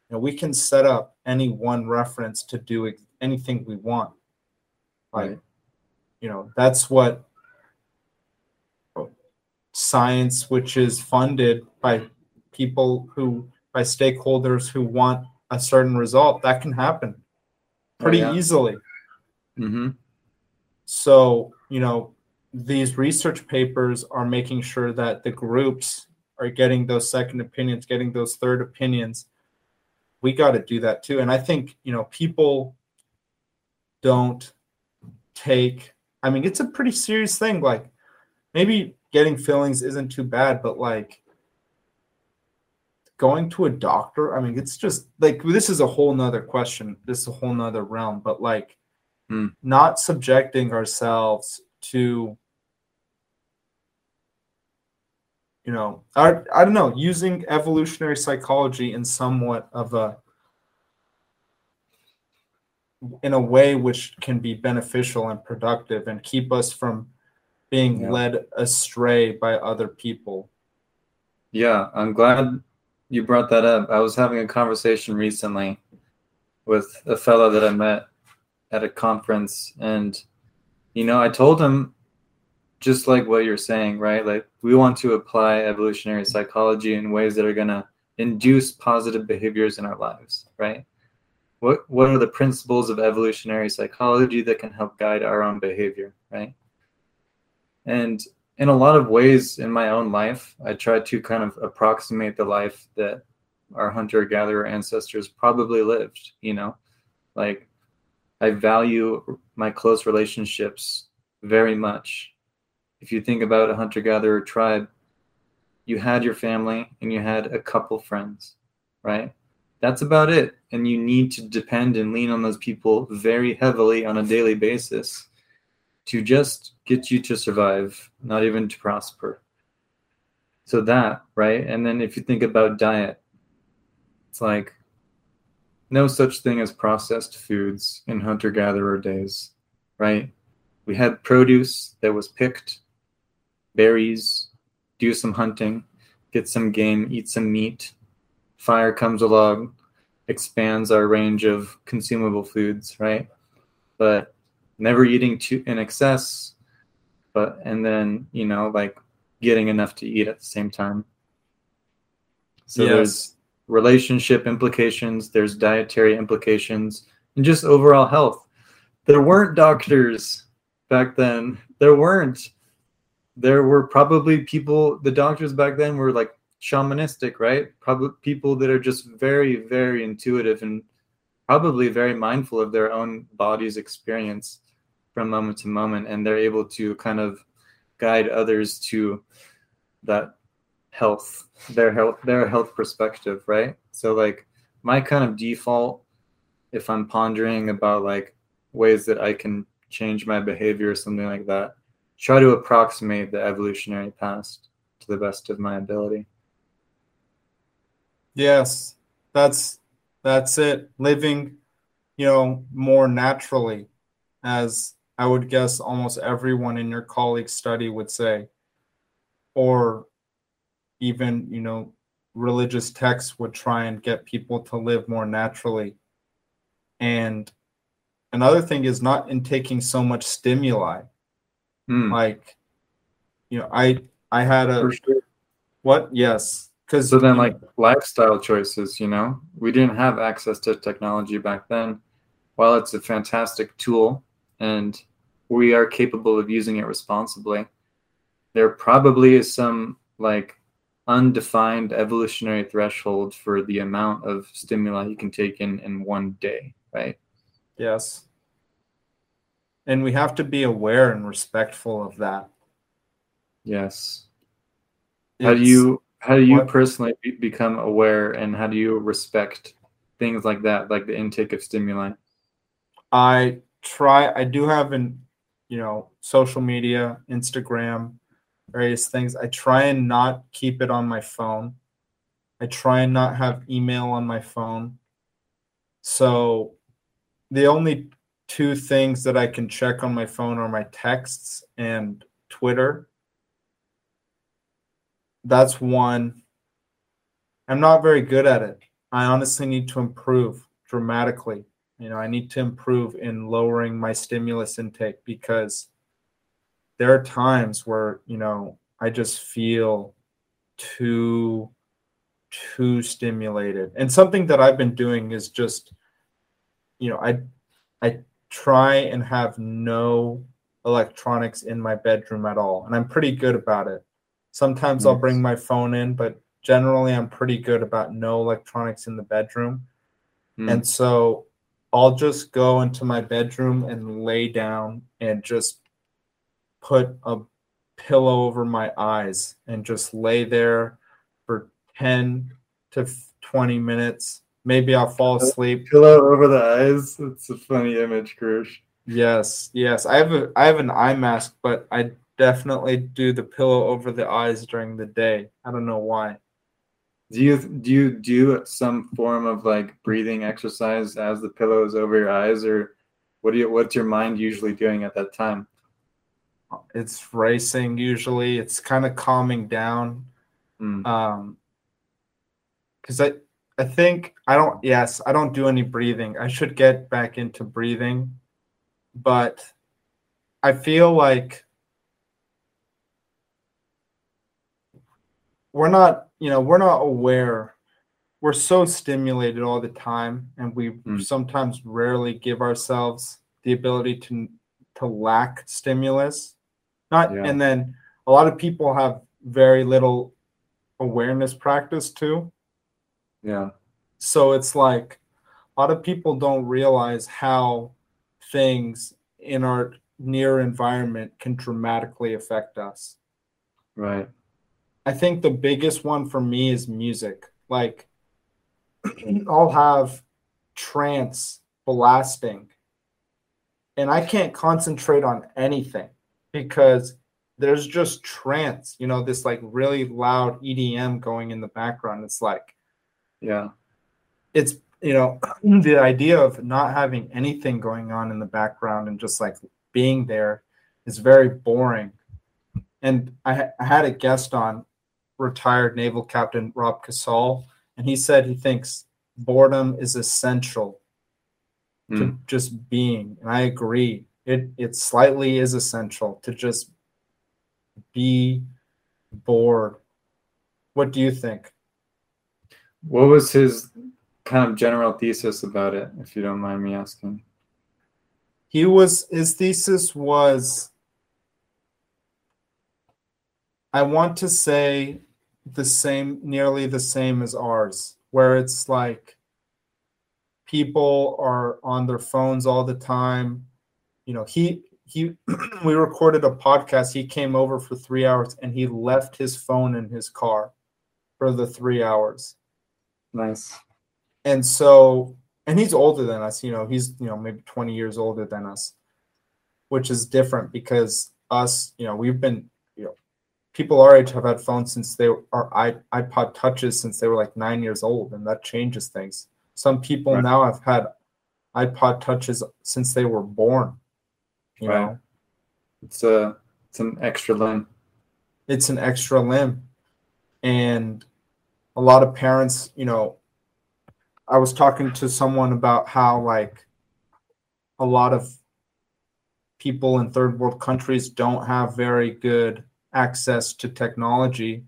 Speaker 1: you know, we can set up any one reference to do anything we want. Like, right. you know, that's what science, which is funded by people who, by stakeholders who want a certain result, that can happen pretty oh, yeah. easily.
Speaker 2: Mm-hmm.
Speaker 1: So, you know, these research papers are making sure that the groups are getting those second opinions, getting those third opinions. We got to do that too. And I think, you know, people don't take, I mean, it's a pretty serious thing. Like maybe getting fillings isn't too bad, but like going to a doctor, I mean, it's just like this is a whole nother question. This is a whole nother realm, but like hmm. not subjecting ourselves to you know, I, I don't know, using evolutionary psychology in somewhat of a in a way which can be beneficial and productive and keep us from being yeah. led astray by other people.
Speaker 2: Yeah, I'm glad you brought that up. I was having a conversation recently with a fellow that I met at a conference and you know, I told him just like what you're saying, right? Like we want to apply evolutionary psychology in ways that are going to induce positive behaviors in our lives, right? What what are the principles of evolutionary psychology that can help guide our own behavior, right? And in a lot of ways in my own life, I try to kind of approximate the life that our hunter gatherer ancestors probably lived, you know? Like I value my close relationships very much if you think about a hunter gatherer tribe, you had your family and you had a couple friends, right? That's about it. And you need to depend and lean on those people very heavily on a daily basis to just get you to survive, not even to prosper. So that, right? And then if you think about diet, it's like no such thing as processed foods in hunter gatherer days, right? We had produce that was picked berries, do some hunting, get some game, eat some meat. Fire comes along, expands our range of consumable foods, right? But never eating too in excess, but and then you know like getting enough to eat at the same time. So yes. there's relationship implications, there's dietary implications, and just overall health. There weren't doctors back then. There weren't there were probably people the doctors back then were like shamanistic right probably people that are just very very intuitive and probably very mindful of their own body's experience from moment to moment and they're able to kind of guide others to that health their health their health perspective right so like my kind of default if i'm pondering about like ways that i can change my behavior or something like that try to approximate the evolutionary past to the best of my ability.
Speaker 1: Yes, that's That's it. Living, you know, more naturally, as I would guess almost everyone in your colleague study would say, or even, you know, religious texts would try and get people to live more naturally. And another thing is not in taking so much stimuli.
Speaker 2: Hmm.
Speaker 1: Like, you know, I I had a
Speaker 2: sure.
Speaker 1: what? Yes, because
Speaker 2: So then, like lifestyle choices, you know, we didn't have access to technology back then. While it's a fantastic tool and we are capable of using it responsibly, there probably is some like undefined evolutionary threshold for the amount of stimuli you can take in in one day, right?
Speaker 1: yes, and we have to be aware and respectful of that.
Speaker 2: Yes. How do you how do you
Speaker 1: what-
Speaker 2: personally be, become aware and how do you respect things like that, like the intake of stimuli?
Speaker 1: I try. I do have an, you know, social media, Instagram, various things. I try and not keep it on my phone. I try and not have email on my phone. So, the only two things that I can check on my phone are my texts and Twitter. That's one. I'm not very good at it. I honestly need to improve dramatically. You know, I need to improve in lowering my stimulus intake because there are times where, you know, I just feel too too stimulated. And something that I've been doing is just you know, I I try and have no electronics in my bedroom at all. And I'm pretty good about it. Sometimes I'll bring my phone in, but generally I'm pretty good about no electronics in the bedroom.
Speaker 2: Hmm.
Speaker 1: And so I'll just go into my bedroom and lay down and just put a pillow over my eyes and just lay there for 10 to 20 minutes. Maybe I'll fall asleep.
Speaker 2: Pillow over the eyes. It's a funny image, Krish.
Speaker 1: Yes, yes. I have a I have an eye mask, but I definitely do the pillow over the eyes during the day. I don't know why.
Speaker 2: Do you do you do some form of like breathing exercise as the pillow is over your eyes, or what do you what's your mind usually doing at that time?
Speaker 1: It's racing usually. It's kind of calming down.
Speaker 2: Hmm.
Speaker 1: um because i i think i don't yes i don't do any breathing i should get back into breathing but i feel like we're not you know we're not aware we're so stimulated all the time and we
Speaker 2: Mm.
Speaker 1: sometimes rarely give ourselves the ability to to lack stimulus not
Speaker 2: Yeah.
Speaker 1: and then a lot of people have very little awareness practice too
Speaker 2: Yeah.
Speaker 1: so it's like a lot of people don't realize how things in our near environment can dramatically affect us
Speaker 2: Right.
Speaker 1: I think the biggest one for me is music. Like, I'll have trance blasting, and I can't concentrate on anything because there's just trance, you know, this like really loud EDM going in the background. It's like,
Speaker 2: Yeah.
Speaker 1: it's, you know, [clears throat] the idea of not having anything going on in the background and just like being there is very boring. And I, I had a guest on, retired naval captain Rob Casal, and he said he thinks boredom is essential to
Speaker 2: Hmm.
Speaker 1: just being. And I agree. It it slightly is essential to just be bored. What do you think?
Speaker 2: What was his kind of general thesis about it, if you don't mind me asking?
Speaker 1: He was his thesis was I want to say the same nearly the same as ours where it's like people are on their phones all the time. You know he he [clears throat] we recorded a podcast. He came over for 3 hours and he left his phone in his car for the 3 hours.
Speaker 2: Nice.
Speaker 1: and so and he's older than us you know he's you know maybe 20 years older than us which is different because us you know we've been people our age have had phones since they are ipod touches since they were like nine years old and that changes things Some people
Speaker 2: Right.
Speaker 1: now have had iPod touches since they were born. You
Speaker 2: Right.
Speaker 1: know,
Speaker 2: It's a it's an extra limb.
Speaker 1: it's an extra limb. And a lot of parents, you know, I was talking to someone about how like a lot of people in third world countries don't have very good access to technology.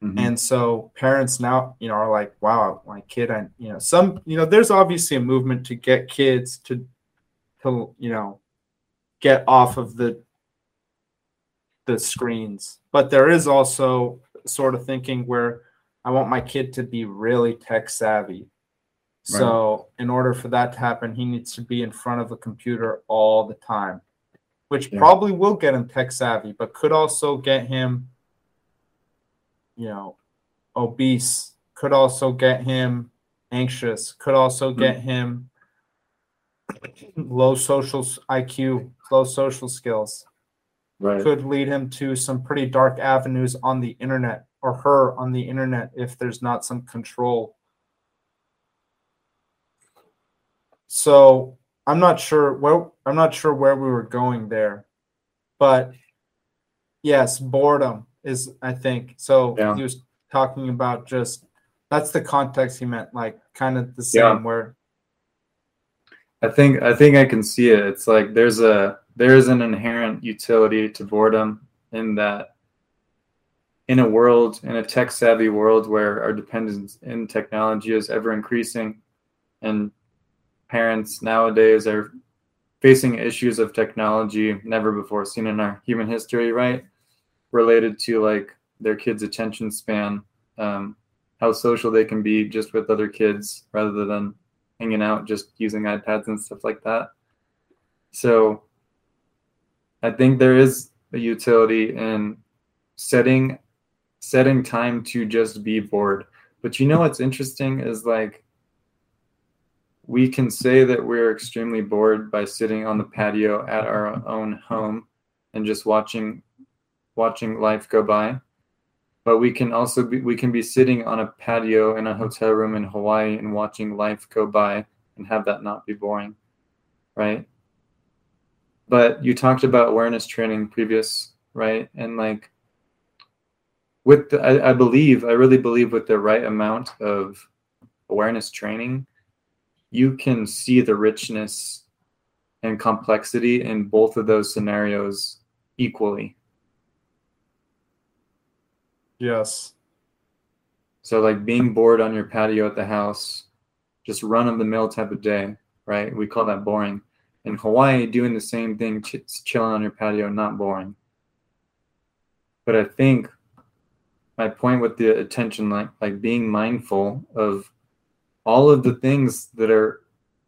Speaker 2: Mhm.
Speaker 1: and so parents now you know are like wow my kid i you know some you know there's obviously a movement to get kids to to you know get off of the the screens. But there is also sort of thinking where i want my kid to be really tech savvy. So in order for that to happen he needs to be in front of a computer all the time which
Speaker 2: Yeah.
Speaker 1: probably will get him tech savvy but could also get him you know, obese, could also get him anxious, could also
Speaker 2: Hmm.
Speaker 1: get him low social IQ, low social skills,
Speaker 2: right.
Speaker 1: could lead him to some pretty dark avenues on the internet or her on the internet if there's not some control. So I'm not sure where I'm not sure where we were going there, but yes, boredom is I think so.
Speaker 2: Yeah.
Speaker 1: He was talking about just that's the context he meant, like kind of the same
Speaker 2: Yeah.
Speaker 1: where
Speaker 2: I think I think I can see it. It's like there's a there is an inherent utility to boredom in that in a world in a tech savvy world where our dependence in technology is ever increasing and parents nowadays are facing issues of technology never before seen in our human history right? Related to like their kids attention span um, how social they can be just with other kids rather than hanging out just using ipads and stuff like that. So i think there is a utility in setting setting time to just be bored. But you know what's interesting is like we can say that we're extremely bored by sitting on the patio at our own home and just watching watching life go by. But we can also be we can be sitting on a patio in a hotel room in hawaii and watching life go by and have that not be boring right? But you talked about awareness training previous right? And like with the, I, I believe i really believe with the right amount of awareness training you can see the richness and complexity in both of those scenarios equally
Speaker 1: yes,
Speaker 2: So like being bored on your patio at the house, just run of the mill type of day, right? We call that boring. In Hawaii, doing the same thing, ch- chilling on your patio, not boring. But I think my point with the attention, like like being mindful of all of the things that are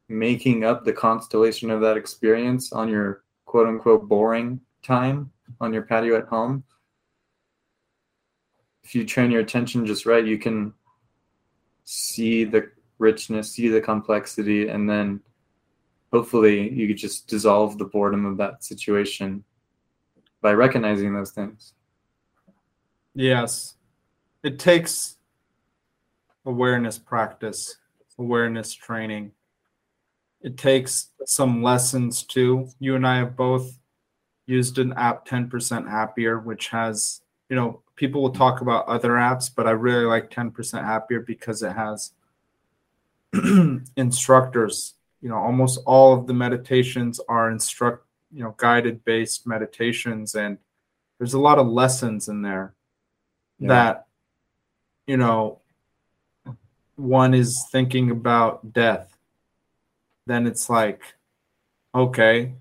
Speaker 2: making up the constellation of that experience on your quote unquote boring time on your patio at home if you train your attention just right, you can see the richness, see the complexity, and then hopefully you could just dissolve the boredom of that situation by recognizing those things.
Speaker 1: yes. It takes awareness practice, awareness training. It takes some lessons too. You and I have both used an app 10% happier, which has, you know, people will talk about other apps, but I really like 10% happier because it has [clears throat] instructors. You know, almost all of the meditations are instruct, you know, guided based meditations, and there's a lot of lessons in there
Speaker 2: Yeah.
Speaker 1: that, you know, one is thinking about death. Then it's like, okay,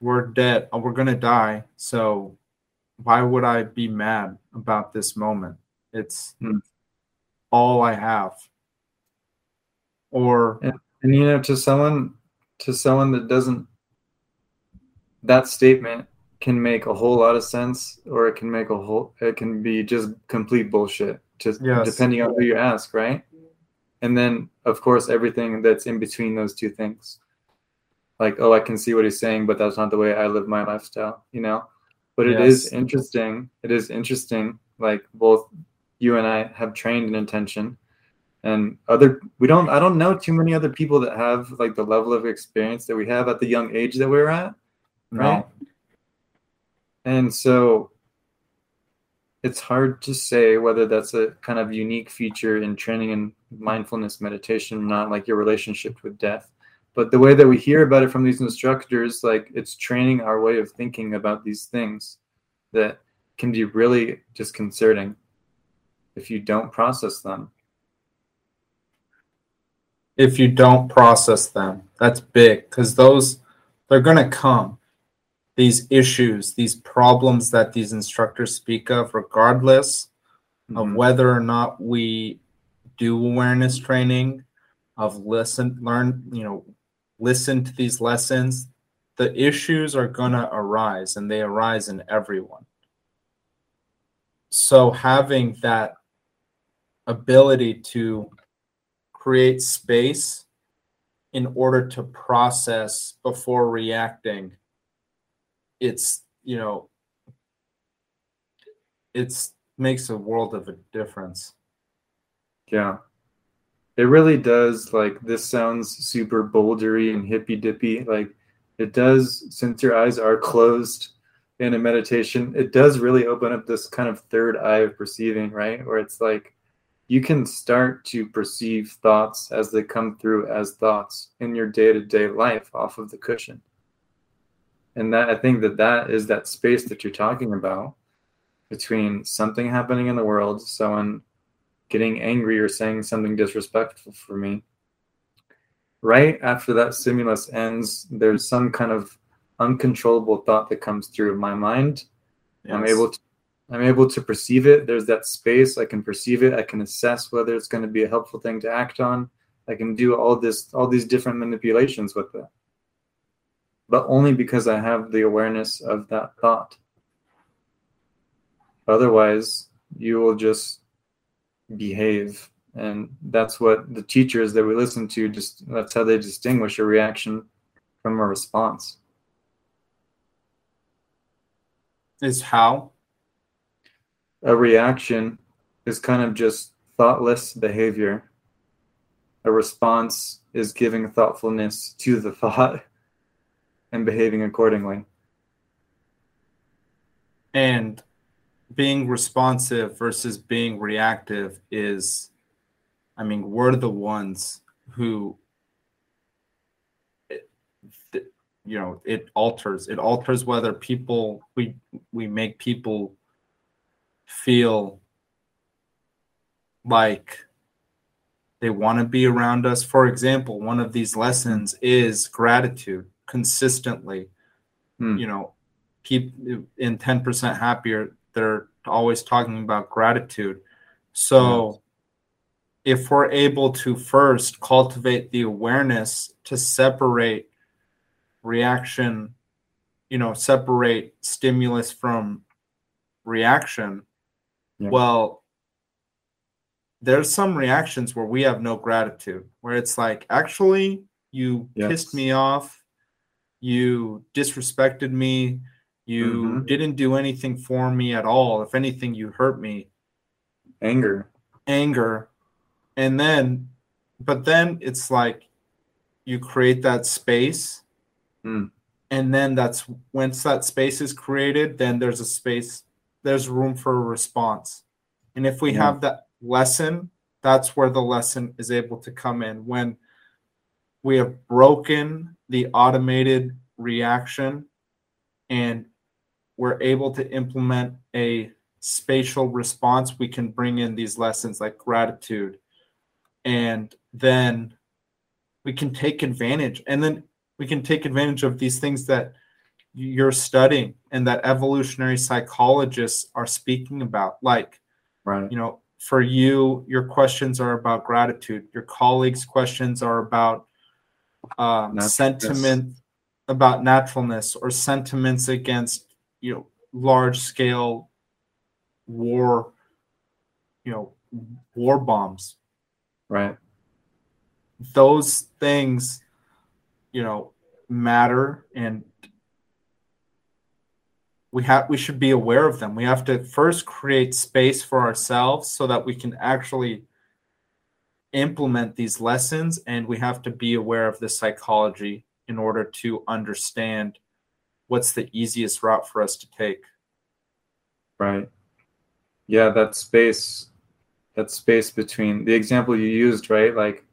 Speaker 1: we're dead, we're gonna die, so why would I be mad about this moment? It's
Speaker 2: Hmm.
Speaker 1: all I have. Or
Speaker 2: And you know, to someone to someone that doesn't that statement can make a whole lot of sense or it can make a whole it can be just complete bullshit just
Speaker 1: Yes.
Speaker 2: depending on who you ask right and then of course everything that's in between those two things like oh i can see what he's saying but that's not the way i live my lifestyle you know but it is
Speaker 1: Yes.
Speaker 2: interesting it is interesting like both you and i have trained in intention and other we don't i don't know too many other people that have like the level of experience that we have at the young age that we're at right no. and so it's hard to say whether that's a kind of unique feature in training and mindfulness meditation not like your relationship with death but the way that we hear about it from these instructors like it's training our way of thinking about these things that can be really disconcerting if you don't process them
Speaker 1: if you don't process them. That's big because those they're going to come. These issues, these problems that these instructors speak of, regardless mm-hmm. of whether or not we do awareness training, of listen, learn, you know, listen to these lessons, the issues are going to arise and they arise in everyone. So having that ability to create space in order to process before reacting it's you know it's makes a world of a difference.
Speaker 2: Yeah. It really does like this sounds super bouldery and hippy dippy like it does since your eyes are closed in a meditation it does really open up this kind of third eye of perceiving right? Where it's like you can start to perceive thoughts as they come through as thoughts in your day-to-day life off of the cushion and that i think that that is that space that you're talking about between something happening in the world someone getting angry or saying something disrespectful for me right after that stimulus ends there's some kind of uncontrollable thought that comes through my mind yes. i'm able to I'm able to perceive it. There's that space. I can perceive it. I can assess whether it's going to be a helpful thing to act on. I can do all this, all these different manipulations with it. But only because I have the awareness of that thought. Otherwise, you will just behave. And that's what the teachers that we listen to just that's how they distinguish a reaction from a response.
Speaker 1: Is how?
Speaker 2: a reaction is kind of just thoughtless behavior. A response is giving thoughtfulness to the [laughs] thought and behaving accordingly.
Speaker 1: And being responsive versus being reactive is, I mean, we're the ones who, you know, it alters. It alters whether people we we make people feel like they want to be around us. For example, one of these lessons is gratitude consistently. Hmm. You know, keep in 10% happier. They're always talking about gratitude. So, yes. if we're able to first cultivate the awareness to separate reaction, you know, separate stimulus from reaction, yeah. Well, there's some reactions where we have no gratitude, where it's like, actually, you yes. pissed me off, you disrespected me, you mm-hmm. didn't do anything for me at all. If anything, you hurt me.
Speaker 2: Anger.
Speaker 1: Anger. And then, but then it's like you create that space. Mm. And then that's once that space is created, then there's a space there's room for a response. And if we yeah. have that lesson, that's where the lesson is able to come in. When we have broken the automated reaction and we're able to implement a spatial response, we can bring in these lessons like gratitude. And then we can take advantage. And then we can take advantage of these things that you're studying and that evolutionary psychologists are speaking about like right you know for you your questions are about gratitude your colleagues questions are about um, sentiment about naturalness or sentiments against you know large scale war you know war bombs.
Speaker 2: Right.
Speaker 1: Those things you know matter and we have we should be aware of them. We have to first create space for ourselves so that we can actually implement these lessons and we have to be aware of the psychology in order to understand what's the easiest route for us to take.
Speaker 2: Right. Yeah, that space, that space between the example you used, right? Like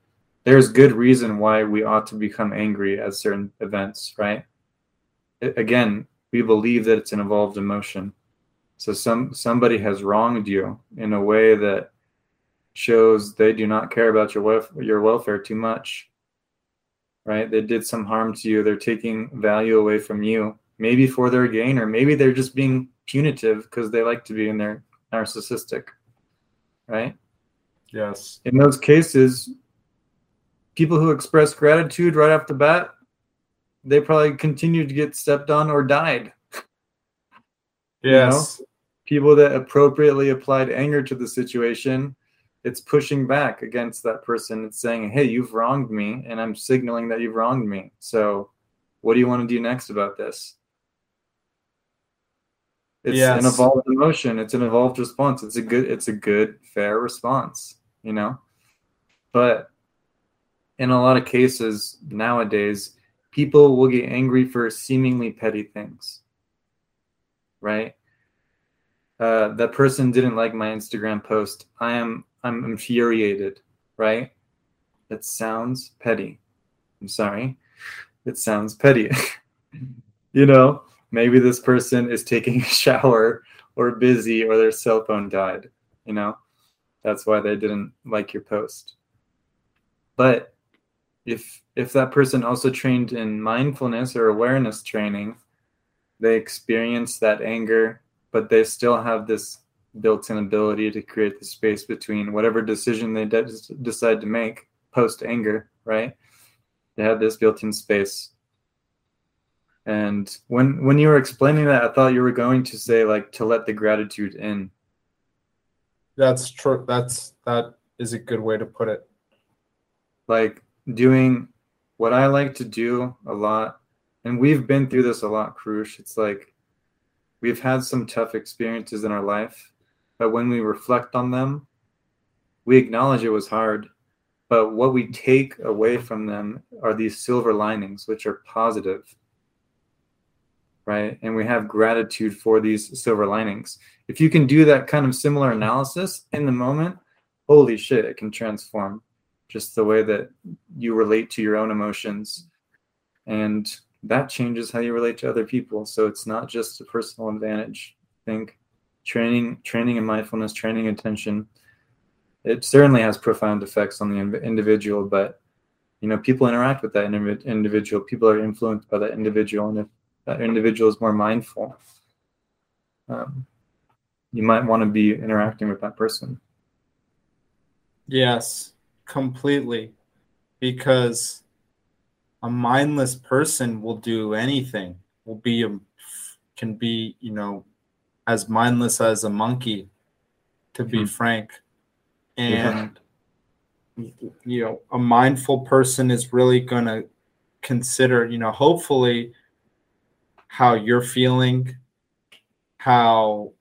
Speaker 2: there's good reason why we ought to become angry at certain events, right? It, again, we believe that it's an evolved emotion. So some somebody has wronged you in a way that shows they do not care about your welfare, your welfare too much. Right? They did some harm to you. They're taking value away from you, maybe for their gain, or maybe they're just being punitive because they like to be in their narcissistic. Right?
Speaker 1: Yes.
Speaker 2: In those cases, people who express gratitude right off the bat, they probably continue to get stepped on or died.
Speaker 1: Yes.
Speaker 2: You know? People that appropriately applied anger to the situation, it's pushing back against that person. It's saying, hey, you've wronged me, and I'm signaling that you've wronged me. So what do you want to do next about this? It's yes. an evolved emotion. It's an evolved response. It's a good, it's a good, fair response, you know? But in a lot of cases nowadays, people will get angry for seemingly petty things. Right? Uh, that person didn't like my Instagram post. I am I'm infuriated, right? It sounds petty. I'm sorry. It sounds petty. [laughs] you know, maybe this person is taking [laughs] a shower or busy or their cell phone died, you know? That's why they didn't like your post. But if if that person also trained in mindfulness or awareness training they experience that anger but they still have this built-in ability to create the space between whatever decision they de- decide to make post anger right? They have this built-in space. And when when you were explaining that i thought you were going to say like to let the gratitude in.
Speaker 1: That's true that's that is a good way to put it.
Speaker 2: Like doing what I like to do a lot, and we've been through this a lot, Krush. It's like we've had some tough experiences in our life, but when we reflect on them, we acknowledge it was hard. But what we take away from them are these silver linings, which are positive, right? And we have gratitude for these silver linings. If you can do that kind of similar analysis in the moment, holy shit, it can transform just the way that you relate to your own emotions and that changes how you relate to other people so it's not just a personal advantage i think training training in mindfulness training attention. It certainly has profound effects on the individual but you know people interact with that individual. People are influenced by that individual and if that individual is more mindful um, you might want to be interacting with that person.
Speaker 1: Yes completely. Because a mindless person will do anything will be a, can be you know as mindless as a monkey to be hmm. frank and yeah. you know a mindful person is really going to consider you know hopefully how you're feeling how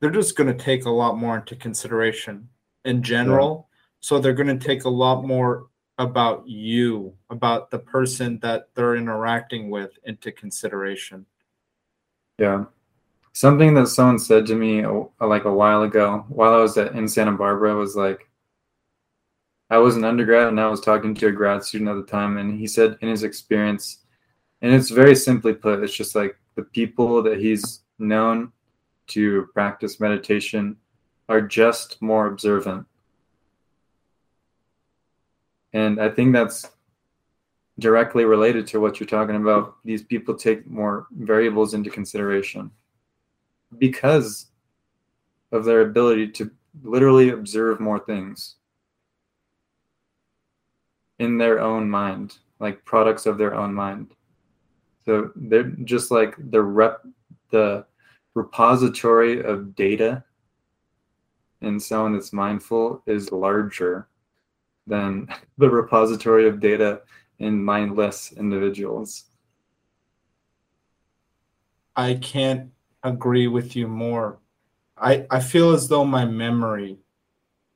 Speaker 1: they're just going to take a lot more into consideration in general so they're going to take a lot more about you, about the person that they're interacting with into consideration.
Speaker 2: Yeah. Something that someone said to me uh, like a while ago while I was at, in Santa Barbara was like, I was an undergrad and I was talking to a grad student at the time, and he said in his experience, and it's very simply put, it's just like the people that he's known to practice meditation are just more observant and I think that's directly related to what you're talking about. These people take more variables into consideration because of their ability to literally observe more things in their own mind, like products of their own mind. So they're just like the rep the repository of data in someone that's mindful is larger than [laughs] the repository of data in mindless individuals.
Speaker 1: I can't agree with you more. I, I feel as though my memory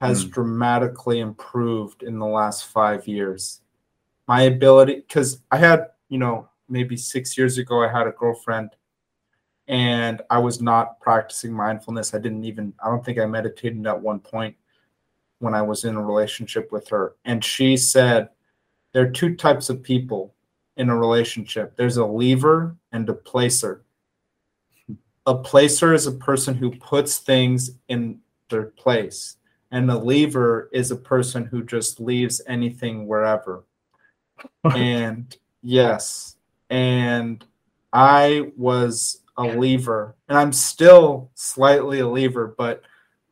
Speaker 1: has mm. dramatically improved in the last five years. My ability, because I had, you know, maybe six years ago, I had a girlfriend and I was not practicing mindfulness. I didn't even, I don't think I meditated at one point when I was in a relationship with her. And she said, there are two types of people in a relationship there's a leaver and a placer. A placer is a person who puts things in their place, and a leaver is a person who just leaves anything wherever. and yes, and I was a leaver, and I'm still slightly a leaver, but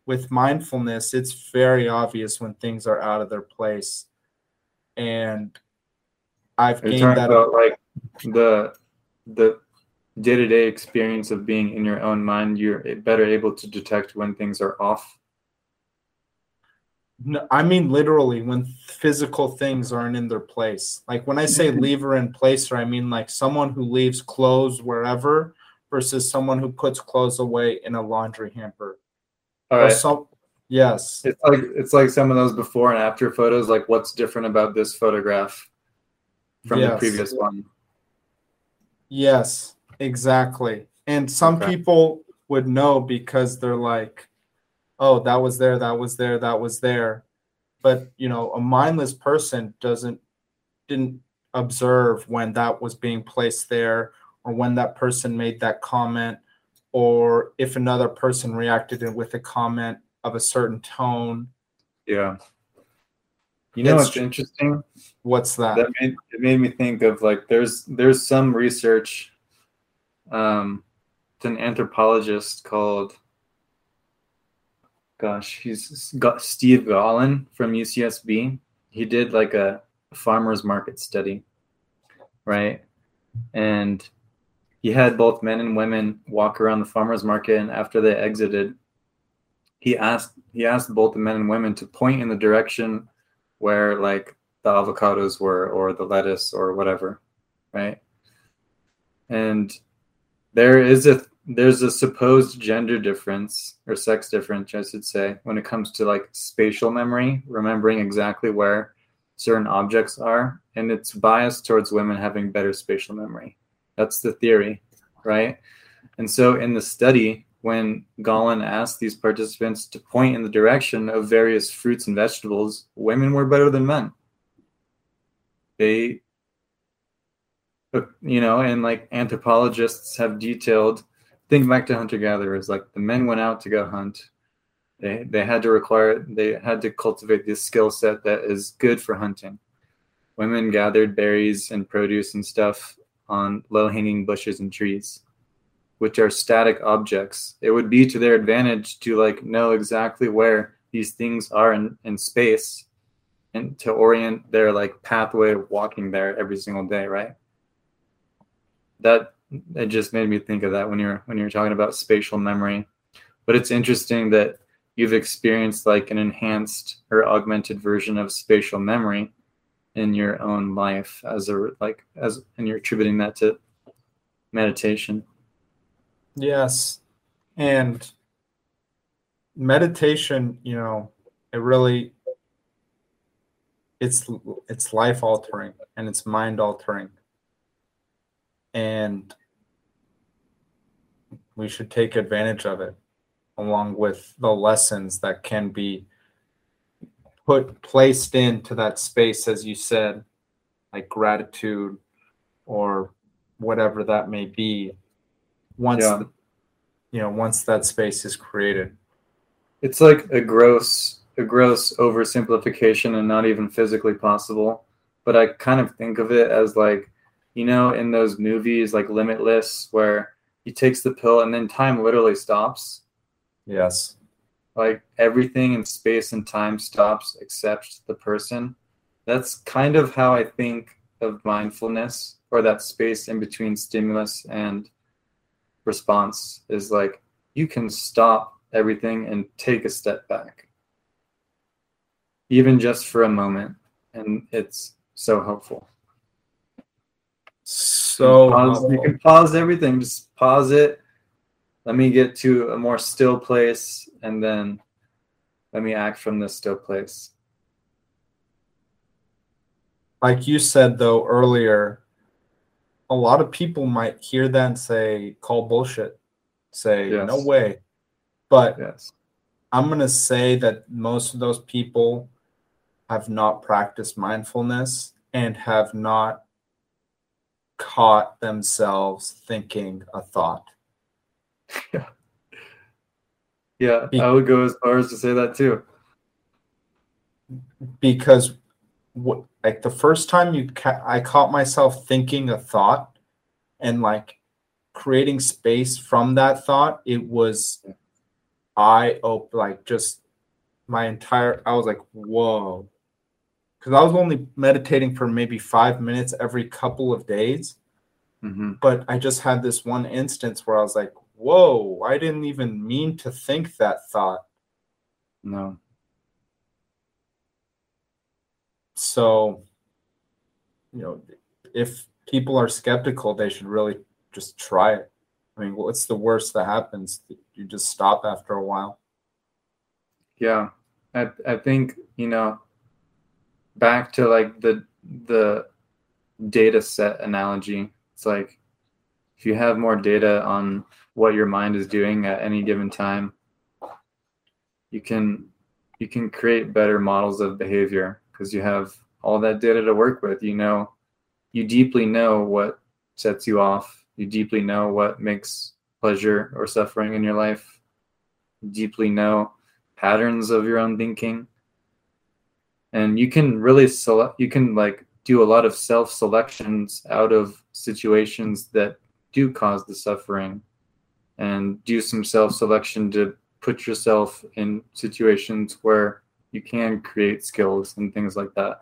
Speaker 1: with mindfulness, it's very obvious when things are out of their place. And I've
Speaker 2: You're gained that about like the the day-to-day experience of being in your own mind, you're better able to detect when things are off.
Speaker 1: No, I mean literally when physical things aren't in their place. Like when I say mm-hmm. lever and placer, I mean like someone who leaves clothes wherever versus someone who puts clothes away in a laundry hamper.
Speaker 2: All right. Some,
Speaker 1: yes.
Speaker 2: It's like it's like some of those before and after photos. Like, what's different about this photograph from yes. the previous one?
Speaker 1: Yes, exactly. And some okay. people would know because they're like, "Oh, that was there, that was there, that was there." But you know, a mindless person doesn't didn't observe when that was being placed there or when that person made that comment or if another person reacted with a comment of a certain tone.
Speaker 2: Yeah. You know it's, what's interesting?
Speaker 1: What's that?
Speaker 2: That made it made me think of like there's there's some research. Um, it's an anthropologist called. Gosh, he's got Steve Gaulin from UCSB. He did like a farmers market study, right? And he had both men and women walk around the farmers market and after they exited he asked he asked both the men and women to point in the direction where like the avocados were or the lettuce or whatever right and there is a there's a supposed gender difference or sex difference i should say when it comes to like spatial memory remembering exactly where certain objects are and it's biased towards women having better spatial memory that's the theory, right? And so in the study, when Gaulin asked these participants to point in the direction of various fruits and vegetables, women were better than men. They, you know, and like anthropologists have detailed, think back to hunter gatherers, like the men went out to go hunt. They, they had to require, they had to cultivate this skill set that is good for hunting. Women gathered berries and produce and stuff on low hanging bushes and trees, which are static objects. It would be to their advantage to like know exactly where these things are in, in space and to orient their like pathway walking there every single day, right? That it just made me think of that when you're when you're talking about spatial memory. But it's interesting that you've experienced like an enhanced or augmented version of spatial memory in your own life as a like as and you're attributing that to meditation.
Speaker 1: Yes. And meditation you know it really it's it's life altering and it's mind altering and we should take advantage of it along with the lessons that can be put placed into that space as you said like gratitude or whatever that may be once yeah. the, you know once that space is created
Speaker 2: it's like a gross a gross oversimplification and not even physically possible but i kind of think of it as like you know in those movies like limitless where he takes the pill and then time literally stops
Speaker 1: yes
Speaker 2: like everything in space and time stops except the person. That's kind of how I think of mindfulness or that space in between stimulus and response is like you can stop everything and take a step back, even just for a moment. And it's so helpful.
Speaker 1: So
Speaker 2: you, pause, uh, you can pause everything, just pause it. Let me get to a more still place and then Let me act from this still place.
Speaker 1: Like you said though earlier, a lot of people might hear that and say, call bullshit. Say,
Speaker 2: Yes.
Speaker 1: no way. But
Speaker 2: Yes.
Speaker 1: I'm going to say that most of those people have not practiced mindfulness and have not caught themselves thinking a thought. [laughs]
Speaker 2: Yeah,
Speaker 1: Be-
Speaker 2: I would go as far as to say that too.
Speaker 1: Because what, like the first time you ca- I caught myself thinking a thought and like creating space from that thought, it was I open like just my entire I was like, whoa. Because I was only meditating for maybe five minutes every couple of days.
Speaker 2: hmm
Speaker 1: but I just had this one instance where I was like, whoa, I didn't even mean to think that thought.
Speaker 2: No.
Speaker 1: So, you know, if people are skeptical, they should really just try it. I mean, what's the worst that happens? You just stop after a while.
Speaker 2: Yeah. I I think, you know, back to like the the data set analogy. It's like if you have more data on what your mind is doing at any given time, you can you can create better models of behavior because you have all that data to work with. You know, you deeply know what sets you off. You deeply know what makes pleasure or suffering in your life. You deeply know patterns of your own thinking. And you can really select, you can like do a lot of self selections out of situations that do cause the suffering and do some self selection to put yourself in situations where you can create skills and things like that.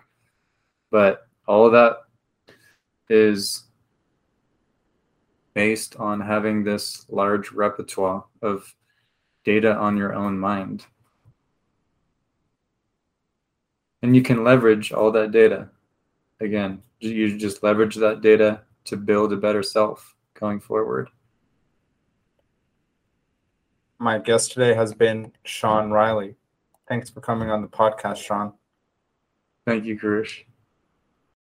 Speaker 2: But all of that is based on having this large repertoire of data on your own mind. And you can leverage all that data. Again, you just leverage that data to build a better self going forward.
Speaker 1: My guest today has been Sean Riley. Thanks for coming on the podcast, Sean.
Speaker 2: Thank you, Karish.